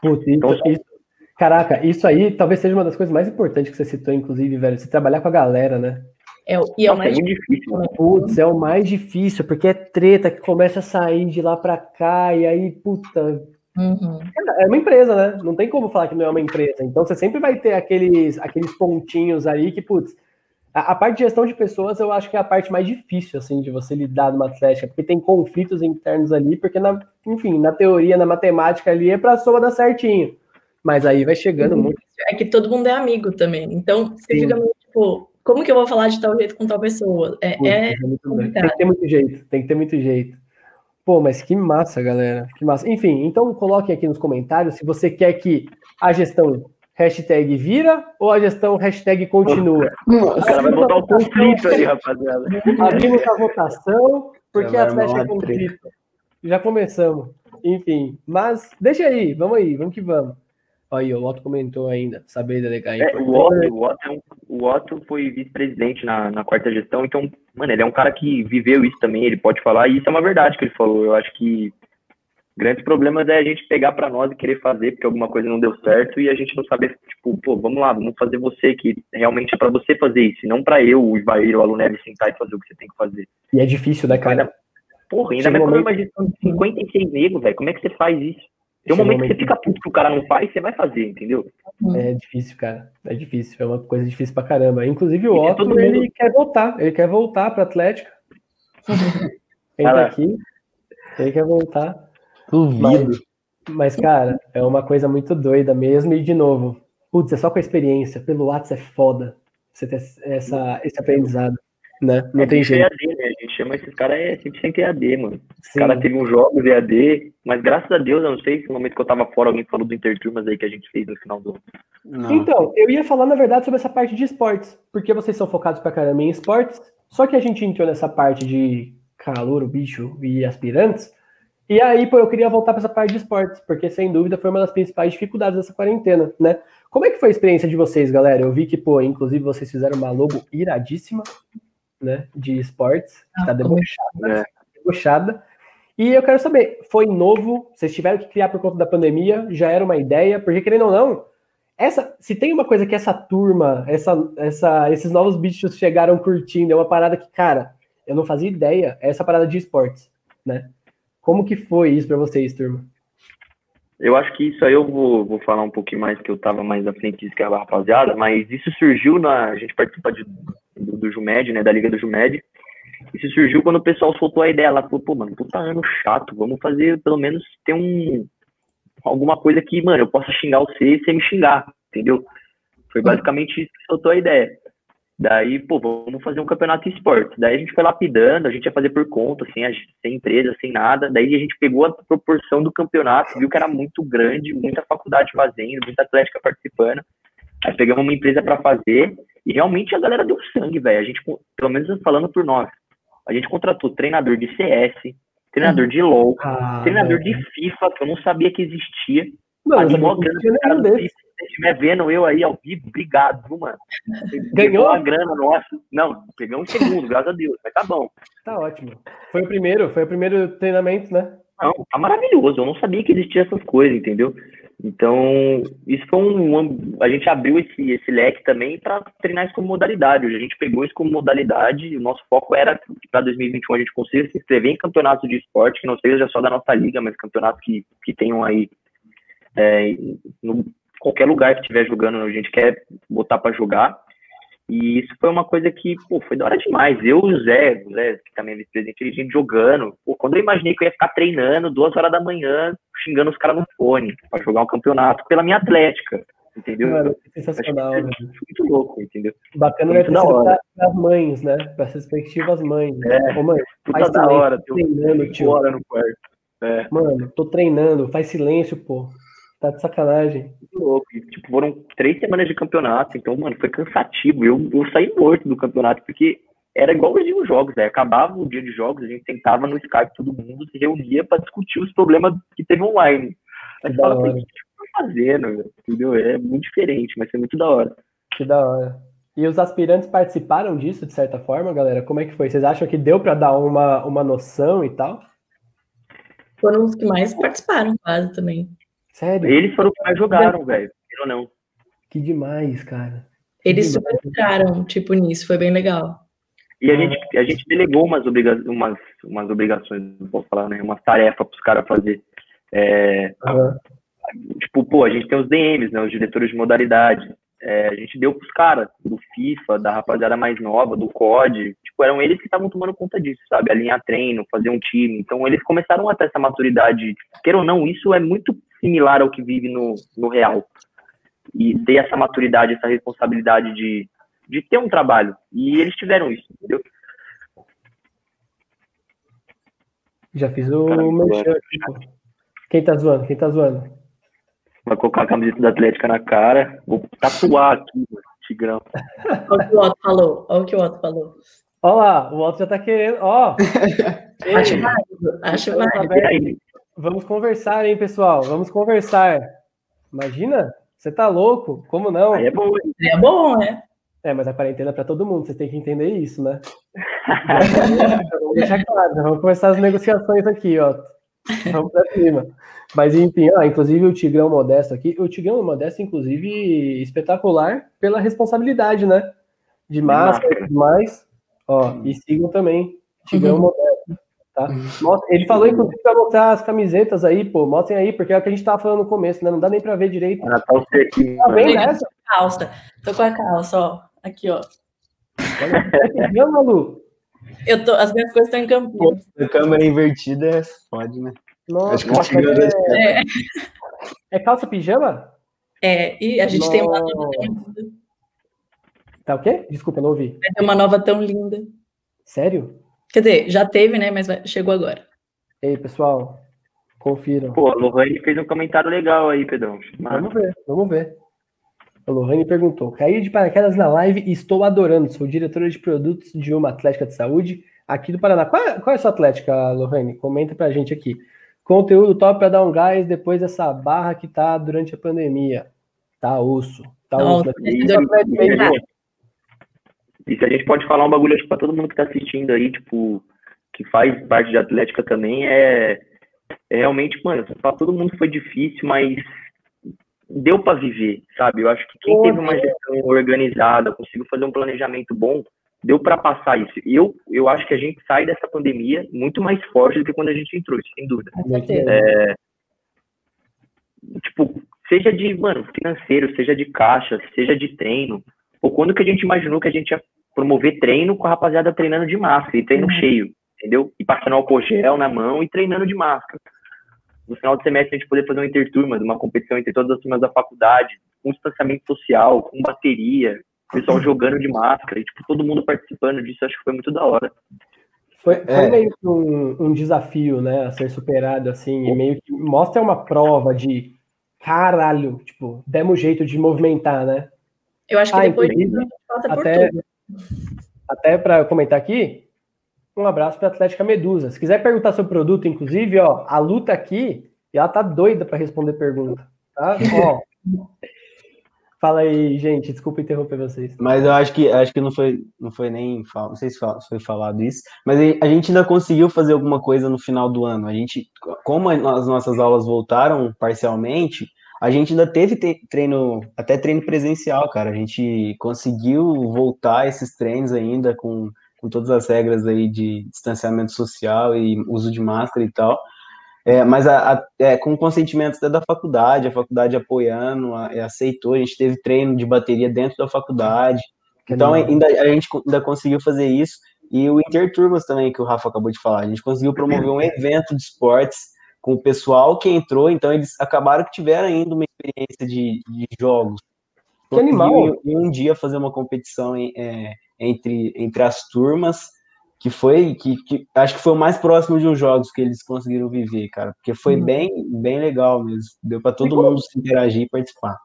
Putz, isso, Então, isso- caraca, isso aí talvez seja uma das coisas mais importantes que você citou, inclusive, velho. Você trabalhar com a galera, né? É, o- e é o Nossa, é mais muito difícil. mano. Putz, é o mais difícil, porque é treta que começa a sair de lá pra cá, e aí, puta. Uhum. É uma empresa, né? Não tem como falar que não é uma empresa. Então você sempre vai ter aqueles, aqueles pontinhos aí que, putz. A, a parte de gestão de pessoas eu acho que é a parte mais difícil, assim, de você lidar numa atlética, porque tem conflitos internos ali, porque, na, enfim, na teoria, na matemática ali é pra soma dar certinho. Mas aí vai chegando muito. É que todo mundo é amigo também. Então, você Sim. fica meio tipo, como que eu vou falar de tal jeito com tal pessoa? É, Putz, é tem que ter muito jeito, tem que ter muito jeito. Pô, mas que massa, galera. Que massa. Enfim, então coloquem aqui nos comentários se você quer que a gestão hashtag vira ou a gestão hashtag continua. O cara vai botar o conflito ali, rapaziada. Abrimos a votação, porque Já a flecha é conflito. Já começamos. Enfim, mas deixa aí, vamos aí, vamos que vamos. Aí, o Otto comentou ainda, saber delegar. É, o, Otto, o, Otto é um- o Otto foi vice-presidente na, na quarta gestão, então, mano, ele é um cara que viveu isso também, ele pode falar, e isso é uma verdade que ele falou. Eu acho que grandes problemas é a gente pegar pra nós e querer fazer porque alguma coisa não deu certo e a gente não saber, tipo, pô, vamos lá, vamos fazer você, que realmente é pra você fazer isso, e não pra eu, o Ivair, o aluno Neves, sentar e fazer o que você tem que fazer. E é difícil, né, cara? Ainda, porra, ainda mais quando é gestão de 56 negros, velho, como é que você faz isso? Tem um um momento que você momento- fica puto que o cara não faz, você vai fazer, entendeu? É difícil, cara. É difícil, é uma coisa difícil pra caramba. Inclusive o Otto, mundo- ele quer voltar, ele quer voltar pra Atlética. Vai tá aqui, ele quer voltar. Duvido. Mas, cara, é uma coisa muito doida mesmo. E, de novo, putz, é só com a experiência. Pelo WhatsApp é foda você ter essa, esse aprendizado, né? Não é, tem jeito. EAD, né? A gente chama esses caras é 100% EAD, mano. Os caras teve uns jogos EAD, mas graças a Deus, eu não sei se no momento que eu tava fora, alguém falou do Interturmas aí que a gente fez no final do. Não. Então, eu ia falar, na verdade, sobre essa parte de esportes, porque vocês são focados pra caramba em esportes, só que a gente entrou nessa parte de calor, bicho e aspirantes, e aí, pô, eu queria voltar para essa parte de esportes, porque sem dúvida foi uma das principais dificuldades dessa quarentena, né? Como é que foi a experiência de vocês, galera? Eu vi que, pô, inclusive vocês fizeram uma logo iradíssima, né, de esportes, que tá Ah, debochada, É. debochada. E eu quero saber, foi novo? Vocês tiveram que criar por conta da pandemia? Já era uma ideia? Porque, querendo ou não, essa, se tem uma coisa que essa turma, essa, essa, esses novos bichos chegaram curtindo, é uma parada que, cara, eu não fazia ideia, é essa parada de esportes, né? Como que foi isso pra vocês, turma? Eu acho que isso aí eu vou, vou falar um pouquinho mais, que eu tava mais à frente disso que a rapaziada, mas isso surgiu na. A gente participa de, do, do Jumed, né? Da Liga do Jumed. Isso surgiu quando o pessoal soltou a ideia lá, falou, pô, mano, puta ano chato, vamos fazer pelo menos ter um. Alguma coisa que, mano, eu possa xingar você e você me xingar, entendeu? Foi basicamente isso que soltou a ideia. Daí, pô, vamos fazer um campeonato de esporte. Daí a gente foi lapidando, a gente ia fazer por conta, assim, sem empresa, sem nada. Daí a gente pegou a proporção do campeonato, viu que era muito grande, muita faculdade fazendo, muita atlética participando. Aí pegamos uma empresa para fazer e realmente a galera deu sangue, velho. A gente, pelo menos falando por nós, a gente contratou treinador de CS, treinador de LoL, ah, treinador de FIFA, que eu não sabia que existia. Não, grana pro cara do FIFA. Se estiver vendo eu aí ao vivo, obrigado, viu, mano? Ganhou a grana nossa. Não, peguei um segundo, graças a Deus, mas tá bom. Tá ótimo. Foi o primeiro, foi o primeiro treinamento, né? Não, tá maravilhoso. Eu não sabia que existia essas coisas, entendeu? Então, isso foi um. A gente abriu esse, esse leque também para treinar isso como modalidade. A gente pegou isso como modalidade o nosso foco era para 2021 a gente consiga se inscrever em campeonatos de esporte, que não seja só da nossa liga, mas campeonatos que, que tenham aí. É, no, qualquer lugar que estiver jogando, a gente quer botar para jogar. E isso foi uma coisa que, pô, foi da hora demais. Eu e o Zé, o Zé, que também é vice-presidente, a gente jogando. Pô, quando eu imaginei que eu ia ficar treinando duas horas da manhã, xingando os caras no fone, para jogar um campeonato pela minha atlética, entendeu? Mano, sensacional. Muito louco, entendeu? Bacana né, para as mães, né? Para as respectivas mães. Né? É, Ô, mãe, faz da hora, treinando, tio. hora no quarto. É. Mano, tô treinando, faz silêncio, pô. Tá de sacanagem. Louco. E, tipo, foram três semanas de campeonato, então, mano, foi cansativo. Eu, eu saí morto do campeonato, porque era igual os jogos, né? Acabava o dia de jogos, a gente sentava no Skype, todo mundo se reunia para discutir os problemas que teve online. Mas fala, o que tá fazendo, entendeu? É muito diferente, mas foi muito da hora. Que da hora. E os aspirantes participaram disso, de certa forma, galera? Como é que foi? Vocês acham que deu para dar uma, uma noção e tal? Foram os que mais participaram, quase também. Sério? Eles foram os que mais jogaram, velho. Ou não. Que demais, cara. Que Eles super entraram, tipo, nisso, foi bem legal. E a, gente, a gente delegou umas, obriga umas, umas obrigações, não posso falar, né? Umas tarefas para os caras fazer. É, uhum. Tipo, pô, a gente tem os DMs, né? Os diretores de modalidade. É, a gente deu pros caras do FIFA, da rapaziada mais nova, do COD. Tipo, eram eles que estavam tomando conta disso, sabe? Alinhar treino, fazer um time. Então, eles começaram a ter essa maturidade. Queira ou não, isso é muito similar ao que vive no, no real. E ter essa maturidade, essa responsabilidade de, de ter um trabalho. E eles tiveram isso, entendeu? Já fiz o meu Quem tá zoando? Quem tá zoando? Vai colocar a camiseta da Atlética na cara. Vou tatuar aqui, Tigrão. Olha o que o Otto falou. Olha o que o Otto falou. Olha lá, o Otto já tá querendo. Ó. acho válido. Acho válido. Vamos conversar, hein, pessoal? Vamos conversar. Imagina? Você tá louco? Como não? Aí é bom, É bom, né? É, mas a quarentena é para todo mundo, você tem que entender isso, né? vamos deixar claro, vamos começar as negociações aqui, ó. Vamos pra cima. Mas enfim, ah, inclusive o Tigrão Modesto aqui, o Tigrão Modesto, inclusive, espetacular pela responsabilidade, né? De máscara e tudo mais. Ó, e sigam também, Tigrão uhum. Modesto. Tá? ele falou, inclusive, para mostrar as camisetas aí, pô. Mostrem aí, porque é o que a gente tava falando no começo, né? Não dá nem para ver direito. Ah, tá, aqui, tá bem nessa? Calça. Tô com a calça, ó. Aqui, ó. Olha, Malu. Eu tô, as minhas coisas estão em Campinas. A câmera invertida é pode, né? Nossa, Acho que é... É... é calça pijama? É, e a gente Nossa. tem uma Tá o quê? Desculpa, não ouvi. Vai ter uma nova tão linda. Sério? Quer dizer, já teve, né? Mas chegou agora. Ei, pessoal, confiram. Pô, a Lohane fez um comentário legal aí, Pedrão. Vamos ver, vamos ver. A Lohane perguntou: caí de paraquedas na live e estou adorando. Sou diretora de produtos de uma atlética de saúde aqui do Paraná. Qual é, qual é a sua atlética, Lohane? Comenta pra gente aqui. Conteúdo top para dar um gás depois dessa barra que tá durante a pandemia. Tá osso. Tá osso. Né? E se a gente pode falar um bagulho para todo mundo que está assistindo aí, tipo, que faz parte de Atlética também, é, é realmente, mano, para todo mundo foi difícil, mas deu para viver, sabe? Eu acho que quem teve uma gestão organizada, conseguiu fazer um planejamento bom, deu para passar isso. Eu, eu acho que a gente sai dessa pandemia muito mais forte do que quando a gente entrou, sem dúvida. É, tipo, seja de, mano, financeiro, seja de caixa, seja de treino, ou quando que a gente imaginou que a gente ia promover treino com a rapaziada treinando de máscara e treino uhum. cheio, entendeu? E passando álcool gel na mão e treinando de máscara. No final do semestre a gente poder fazer uma interturma, uma competição entre todas as turmas da faculdade, com distanciamento social, com bateria, pessoal jogando de máscara, e tipo, todo mundo participando disso, acho que foi muito da hora. Foi, foi é. meio que um, um, desafio, né, a ser superado, assim, e meio que mostra uma prova de caralho, tipo, demos jeito de movimentar, né? Eu acho que ah, depois até, até para comentar aqui, um abraço para a Atlética Medusa. Se quiser perguntar sobre o produto, inclusive, ó, a luta aqui, ela tá doida para responder pergunta, tá? ó, Fala aí, gente, desculpa interromper vocês. Mas eu acho que acho que não foi, não foi nem, não sei se foi falado isso, mas a gente ainda conseguiu fazer alguma coisa no final do ano. A gente, como as nossas aulas voltaram parcialmente, a gente ainda teve treino, até treino presencial, cara. A gente conseguiu voltar esses treinos ainda com, com todas as regras aí de distanciamento social e uso de máscara e tal. É, mas a, a, é, com consentimento até da faculdade, a faculdade apoiando, a, aceitou, a gente teve treino de bateria dentro da faculdade. Então ainda, a gente ainda conseguiu fazer isso. E o Interturmas também, que o Rafa acabou de falar, a gente conseguiu promover um evento de esportes com o pessoal que entrou, então eles acabaram que tiveram ainda uma experiência de, de jogos. Que animal! E um dia fazer uma competição em, é, entre, entre as turmas que foi que, que, acho que foi o mais próximo de uns jogos que eles conseguiram viver, cara, porque foi uhum. bem bem legal mesmo, deu para todo mundo se interagir e participar.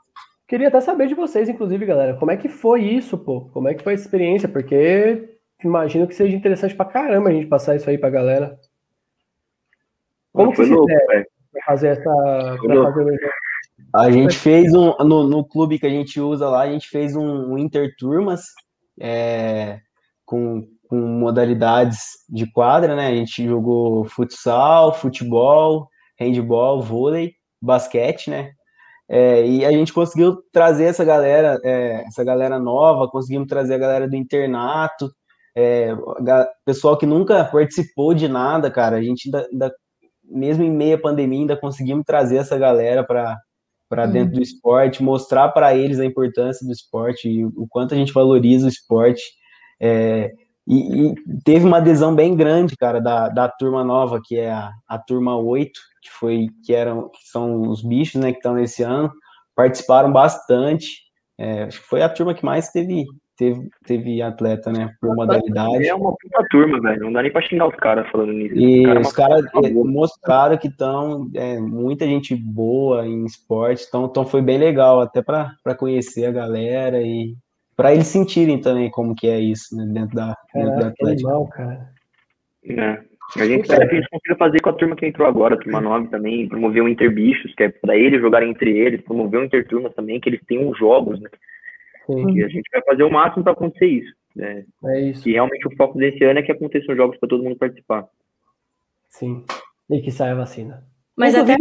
Queria até saber de vocês, inclusive, galera, como é que foi isso, pô? Como é que foi a experiência? Porque imagino que seja interessante pra caramba a gente passar isso aí pra galera. Como que louco, pra fazer essa pra fazer a gente fez um no, no clube que a gente usa lá, a gente fez um, um interturmas é, com com modalidades de quadra, né? A gente jogou futsal, futebol, handball, vôlei, basquete, né? É, e a gente conseguiu trazer essa galera, é, essa galera nova, conseguimos trazer a galera do internato, é, pessoal que nunca participou de nada, cara. A gente ainda, ainda mesmo em meia pandemia, ainda conseguimos trazer essa galera para para hum. dentro do esporte, mostrar para eles a importância do esporte e o quanto a gente valoriza o esporte. É, e, e, teve uma adesão bem grande, cara, da, da turma nova, que é a, a turma 8, que foi que eram que são os bichos, né, que estão nesse ano, participaram bastante. É, acho que foi a turma que mais teve teve, teve atleta, né, por modalidade. É uma puta turma, velho. Não dá nem pra xingar os caras falando nisso. E os caras cara mostraram que estão é, muita gente boa em esporte, então, então foi bem legal, até para conhecer a galera e para eles sentirem também como que é isso né, dentro da, Caraca, dentro da Atlético. Animal, cara. É. A gente espera que a gente consiga fazer com a turma que entrou agora, a turma 9 também, promover o Interbichos, que é para eles jogarem entre eles, promover o Interturma também, que eles tenham jogos, né? Sim. E a gente vai fazer o máximo para acontecer isso. Né? É isso. E realmente o foco desse ano é que aconteçam jogos para todo mundo participar. Sim. E que saia a vacina. Mas até.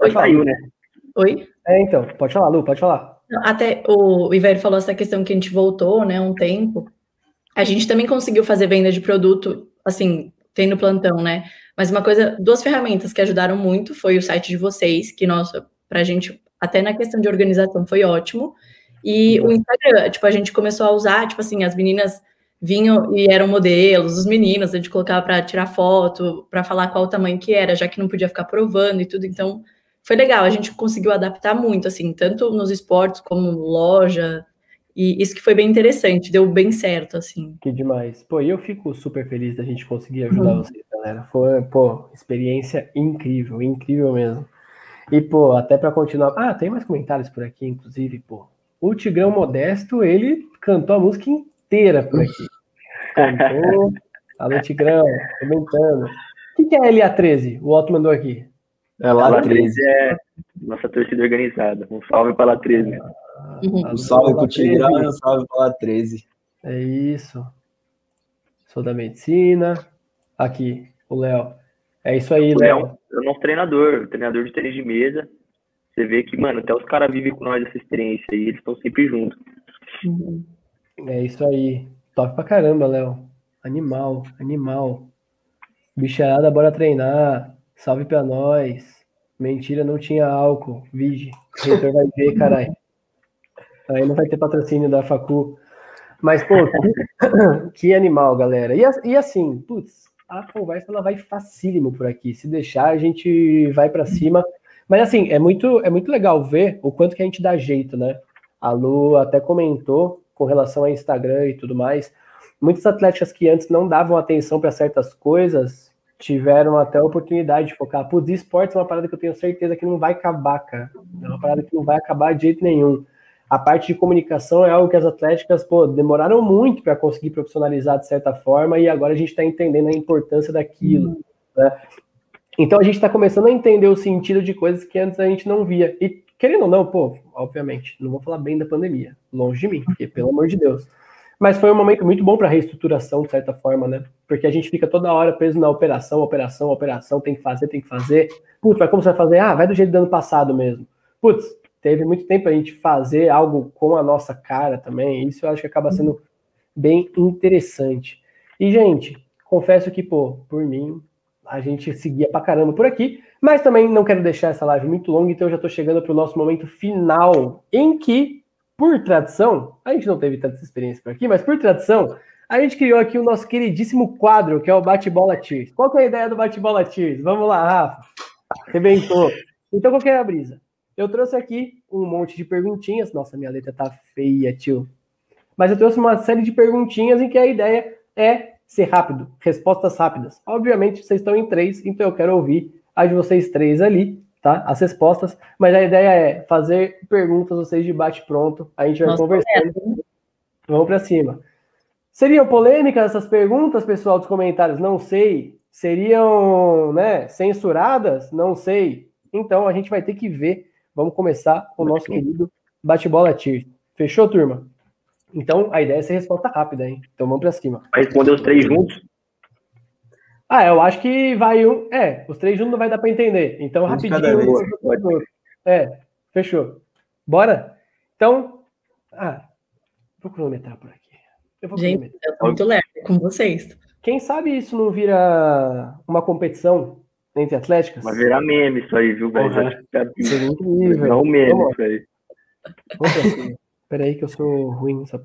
Oi, saiu, né? Oi? É, então, pode falar, Lu, pode falar. Até o Iver falou essa questão que a gente voltou, né, um tempo. A gente também conseguiu fazer venda de produto, assim, tendo plantão, né? Mas uma coisa, duas ferramentas que ajudaram muito foi o site de vocês, que, nossa, pra gente, até na questão de organização, foi ótimo. E o Instagram, tipo, a gente começou a usar, tipo assim, as meninas vinham e eram modelos, os meninos, a gente colocava para tirar foto, para falar qual o tamanho que era, já que não podia ficar provando e tudo. Então, foi legal, a gente conseguiu adaptar muito, assim, tanto nos esportes como loja, e isso que foi bem interessante, deu bem certo, assim. Que demais. Pô, e eu fico super feliz da gente conseguir ajudar uhum. vocês, galera. Foi, pô, experiência incrível, incrível mesmo. E, pô, até para continuar. Ah, tem mais comentários por aqui, inclusive, pô. O Tigrão Modesto, ele cantou a música inteira por aqui. Cantou. Alô, Tigrão, comentando. O que é LA13? O Otto mandou aqui. É lá 13 é nossa torcida organizada. Um salve para lá 13. Um salve para o Tigrão e um salve para lá 13. É isso. Sou da medicina. Aqui, o Léo. É isso aí, Léo. É o nosso treinador, treinador de tênis de mesa. Você vê que, mano, até os caras vivem com nós essa experiência aí, eles estão sempre juntos. É isso aí. Top pra caramba, Léo. Animal, animal. Bicharada, bora treinar. Salve pra nós. Mentira, não tinha álcool. Vige. O reitor vai ver, caralho. Aí não vai ter patrocínio da Facu. Mas, pô, que, que animal, galera. E, e, assim, putz, a conversa ela vai facílimo por aqui. Se deixar, a gente vai para cima. Mas assim, é muito, é muito legal ver o quanto que a gente dá jeito, né? A Lu até comentou com relação a Instagram e tudo mais. Muitas atletas que antes não davam atenção para certas coisas tiveram até a oportunidade de focar. Putz, esportes é uma parada que eu tenho certeza que não vai acabar, cara. É uma parada que não vai acabar de jeito nenhum. A parte de comunicação é algo que as atléticas pô, demoraram muito para conseguir profissionalizar de certa forma e agora a gente está entendendo a importância daquilo. Né? Então a gente está começando a entender o sentido de coisas que antes a gente não via. E querendo ou não, pô, obviamente, não vou falar bem da pandemia, longe de mim, porque pelo amor de Deus. Mas foi um momento muito bom para reestruturação, de certa forma, né? Porque a gente fica toda hora preso na operação, operação, operação, tem que fazer, tem que fazer. Putz, mas como você vai fazer? Ah, vai do jeito do ano passado mesmo. Putz, teve muito tempo a gente fazer algo com a nossa cara também. Isso eu acho que acaba sendo bem interessante. E, gente, confesso que, pô, por mim, a gente seguia pra caramba por aqui, mas também não quero deixar essa live muito longa, então eu já tô chegando pro nosso momento final, em que por tradição, a gente não teve tanta experiência por aqui, mas por tradição, a gente criou aqui o nosso queridíssimo quadro, que é o Bate-Bola Cheers. Qual que é a ideia do Bate-Bola Cheers? Vamos lá, Rafa. Rebentou. Então, qual que é a brisa? Eu trouxe aqui um monte de perguntinhas. Nossa, minha letra tá feia, tio. Mas eu trouxe uma série de perguntinhas em que a ideia é ser rápido, respostas rápidas. Obviamente, vocês estão em três, então eu quero ouvir a de vocês três ali tá? As respostas, mas a ideia é fazer perguntas, vocês de bate pronto, a gente vai Nossa, conversando. É. Vamos para cima. Seriam polêmicas essas perguntas, pessoal, dos comentários? Não sei. Seriam, né, censuradas? Não sei. Então a gente vai ter que ver. Vamos começar o nosso querido bate-bola tier. Fechou, turma? Então a ideia é ser resposta rápida, hein? Então vamos para cima. Vai responder os três juntos? Ah, eu acho que vai um. É, os três juntos não vai dar para entender. Então, rapidinho. É, fechou. Bora? Então. Ah, vou cronometrar por aqui. Eu vou Gente, eu tô muito leve com vocês. Quem sabe isso não vira uma competição entre atléticas? Vai virar meme isso aí, viu, velho? Uhum. Incrível. Não meme isso aí. Vamos Peraí que eu sou ruim nessa.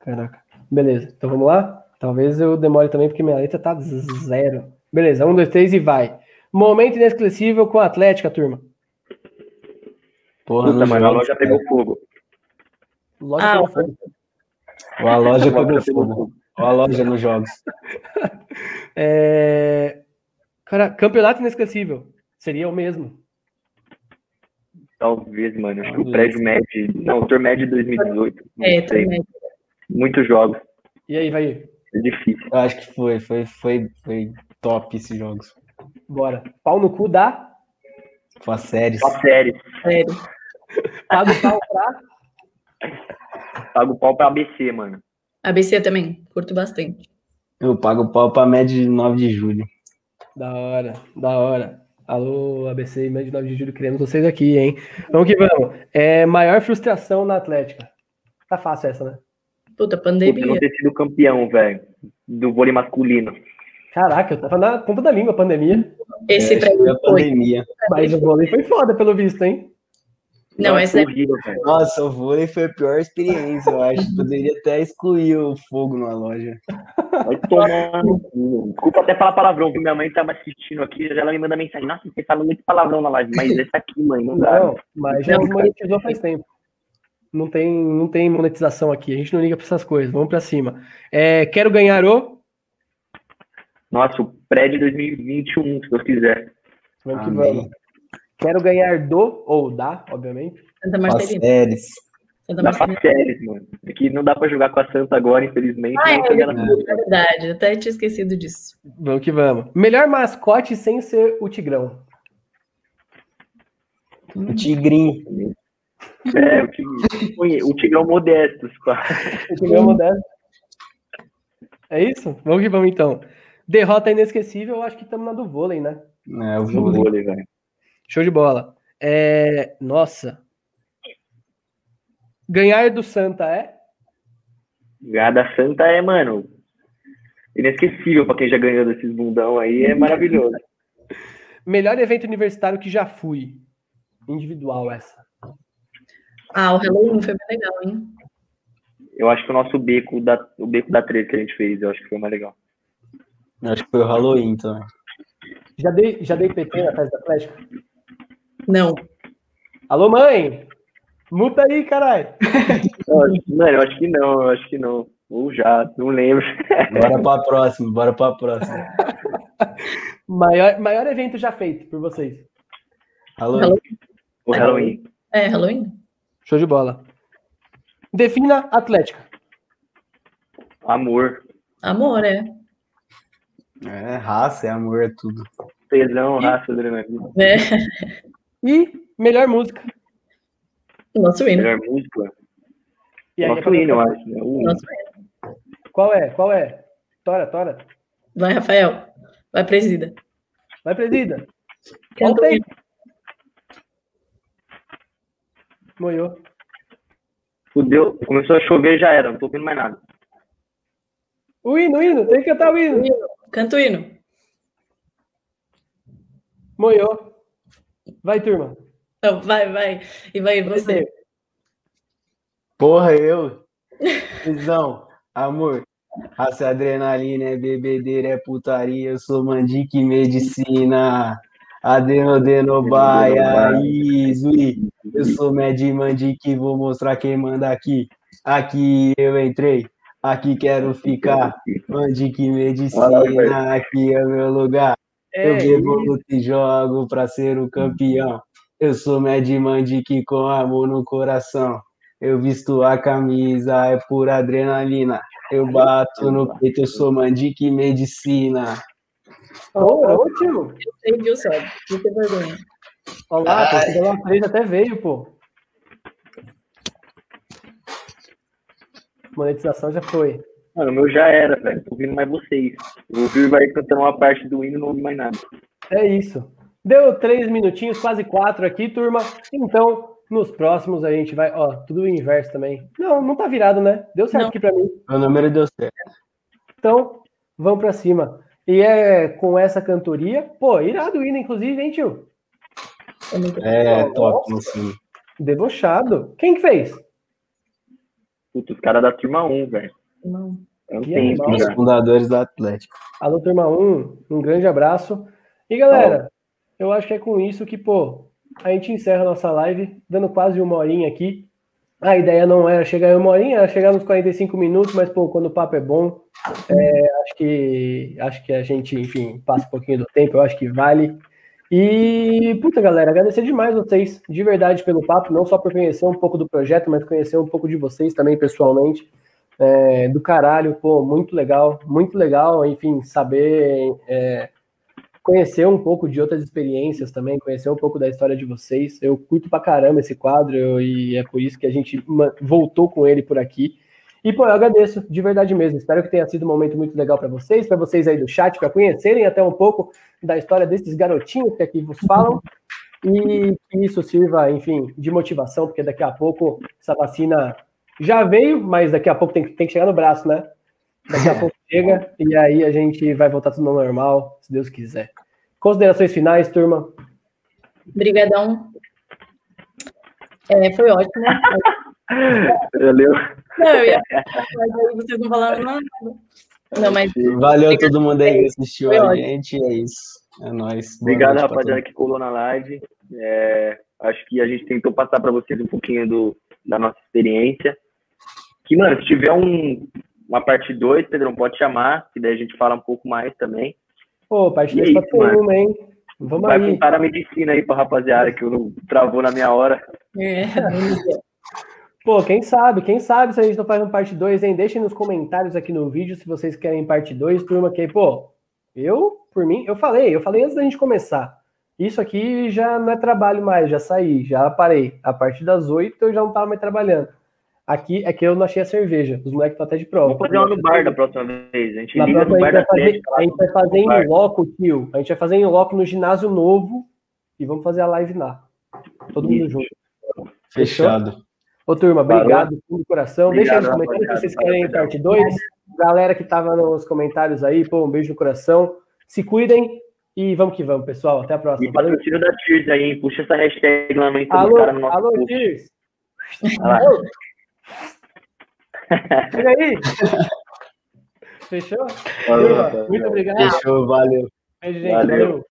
Caraca. Beleza, então vamos lá? Talvez eu demore também, porque minha letra tá zero. Beleza, um, dois, três e vai. Momento inesquecível com a Atlética, turma. Porra, Puta, mas a loja pegou fogo. Loja ah, pegou fogo. A loja pegou fogo. A loja nos jogos. é... Cara, campeonato inesquecível. Seria o mesmo. Talvez, mano. Acho que o prédio mede. Não, o Tour mede 2018. É, Tour Muitos jogos. E aí, vai. É difícil. Eu acho que foi, foi, foi, foi top esses jogos. Bora. Pau no cu da? Com séries. Com séries. Sério. Pago pau pra? Pago pau pra ABC, mano. ABC também, curto bastante. Eu pago pau pra média de 9 de julho. Da hora, da hora. Alô, ABC, média de 9 de julho, queremos vocês aqui, hein? Vamos que vamos. É, maior frustração na Atlética. Tá fácil essa, né? Puta, pandemia. Puta, não ter sido campeão, velho, do vôlei masculino. Caraca, eu tava na ponta da língua, pandemia. Esse é, pra mim foi. Pandemia. Mas o vôlei foi foda, pelo visto, hein? Não, esse é... horrível, Nossa, o vôlei foi a pior experiência, eu acho. Poderia até excluir o fogo numa loja. Vai tomar Desculpa até falar palavrão, que minha mãe tava assistindo aqui, ela me manda mensagem. Nossa, você fala muito palavrão na live, mas esse aqui, mãe, não dá. Não, mas já monetizou faz tempo não tem, não tem monetização aqui. A gente não liga para essas coisas. Vamos para cima. É, quero ganhar o. Nossa, o pré de 2021, se Deus quiser. Vamos que vamos. Quero ganhar do, ou da, obviamente. Santa Marcelina. Séries. Santa Marcelina. séries, mano. É que não dá para jogar com a Santa agora, infelizmente. Ah, é, é verdade. Até tinha esquecido disso. Vamos que vamos. Melhor mascote sem ser o Tigrão. O Tigrinho. É, o, tigre, o Tigrão modesto. O Tigrão modesto. É isso? Vamos que vamos então. Derrota inesquecível, eu acho que estamos na do vôlei, né? É, o vôlei, vôlei velho. Show de bola. É... Nossa. Ganhar do Santa é? Ganhar da Santa é, mano, inesquecível para quem já ganhou desses bundão aí, é maravilhoso. Melhor evento universitário que já fui. Individual essa. Ah, o Halloween foi bem legal, hein? Eu acho que o nosso beco da, o beco da treta que a gente fez, eu acho que foi mais legal. Eu acho que foi o Halloween também. Já dei, já dei PT na festa da Atlética? Não. Alô, mãe? Muta aí, caralho. Mano, eu acho que não, eu acho que não. Ou já, não lembro. Bora pra próxima, bora pra próxima. Maior, maior evento já feito por vocês. Alô? Alô? O Halloween. É, Halloween? Show de bola. Defina Atlética. Amor. Amor, é. É raça, é amor, é tudo. Tesão, raça, adrenalina. é. E melhor música. Nosso hino. Melhor música. E aí, Nosso hino, eu acho. Né? O- Nosso hino. Qual é? Qual é? Tora, Tora. Vai, Rafael. Vai, presida. Vai, presida. Canta aí. hino. Moiou. Fudeu, começou a chover já era, não tô ouvindo mais nada. O hino, o hino. Tem que cantar o hino. Canta o hino. Moiou. Vai, turma. Então, vai, vai. E vai você. Porra, eu. Visão, amor. Raça, adrenalina, é bebedeira, é putaria. Eu sou mandique medicina. Adenobaia, Izui. Eu sou Mad Mandique, vou mostrar quem manda aqui. Aqui eu entrei, aqui quero ficar. Mandique medicina, aqui é meu lugar. Eu É, bebo, luto e jogo pra ser o campeão. Eu sou Mad Mandique com amor no coração. Eu visto a camisa, é pura adrenalina. Eu bato no peito, eu sou Mandique Medicina. Ô, ótimo. Eu sei, viu, só? Não tem vergonha. Olha lá, 3 até veio, pô. Monetização já foi. Mano, o meu já era, velho. Tô ouvindo mais vocês. Eu ouvi o Ivaí cantando uma parte do hino e não ouvi mais nada. É isso. Deu três minutinhos, quase quatro aqui, turma. Então, nos próximos a gente vai. Ó, tudo o inverso também. Não, não tá virado, né? Deu certo Não. aqui pra mim. Meu número deu certo. Então, vamos pra cima. E é com essa cantoria. Pô, irado o hino, inclusive, hein, tio? É muito É, top no sim. Debochado. Quem que fez? Puta, os caras da turma 1, velho. Não Que tenho animal. isso Os já. fundadores do Atlético. Alô, turma 1, um grande abraço. E galera, eu acho que é com isso que, pô, a gente encerra a nossa live, dando quase uma horinha aqui. A ideia não era chegar em uma horinha, era chegar nos 45 minutos, mas, pô, quando o papo é bom, é, acho, que, acho que a gente, enfim, passa um pouquinho do tempo, eu acho que vale. E, puta, galera, agradecer demais vocês, de verdade, pelo papo, não só por conhecer um pouco do projeto, mas conhecer um pouco de vocês também, pessoalmente. É, do caralho, pô, muito legal, muito legal, enfim, saber é, conhecer um pouco de outras experiências também, conhecer um pouco da história de vocês. Eu curto pra caramba esse quadro e é por isso que a gente voltou com ele por aqui. E, pô, eu agradeço, de verdade mesmo. Espero que tenha sido um momento muito legal para vocês, para vocês aí do chat, para conhecerem até um pouco da história desses garotinhos que aqui vos falam. E que isso sirva, enfim, de motivação, porque daqui a pouco essa vacina já veio, mas daqui a pouco tem, que- tem que chegar no braço, né? Daqui a pouco chega e aí a gente vai voltar tudo ao normal, se Deus quiser. Considerações finais, turma? Obrigadão. É, foi ótimo. Valeu. Não, eu ia vocês não falaram nada. Não, mas Valeu a todo mundo aí que assistiu Foi a ótimo. gente. É isso. É nóis. Boa Obrigado, rapaziada, que colou na live. É, acho que a gente tentou passar para vocês um pouquinho do, da nossa experiência. Que, mano, se tiver um, uma parte 2, Pedrão, pode chamar, que daí a gente fala um pouco mais também. Pô, parte E 2 aí, pode ser mano? uma, hein? Vamos Vai aí. com para a medicina aí pra rapaziada, que eu não travou na minha hora. é, Pô, quem sabe, quem sabe se a gente não faz um parte 2, hein? Deixem nos comentários aqui no vídeo se vocês querem parte 2, turma, que, pô, eu, por mim, eu falei, eu falei antes da gente começar. Isso aqui já não é trabalho mais, já saí, já parei. A partir das 8 eu já não tava mais trabalhando. Aqui é que eu não achei a cerveja. Os moleques estão até de prova. Vamos fazer uma no bar da próxima vez. A gente Na liga próxima no a bar da vai fazer, a gente vai fazer em loco, tio. A gente vai fazer em loco no ginásio novo e vamos fazer a live lá. Todo mundo Isso. junto. Fechado. Ô, turma, obrigado do coração. Deixa aí nos Obrigado, comentários se vocês querem parte 2. Galera que tava nos comentários aí, pô, um beijo no coração. Se cuidem e vamos que vamos, pessoal. Até a próxima. E Valeu. patrocínio da Tears aí, hein? Puxa essa hashtag lá no Alô, cara no nosso alô, post. Tirs. Olha lá. Alô. Chega aí. Fechou? Valeu, muito obrigado. Fechou, valeu. Beijo, gente. Valeu. Valeu.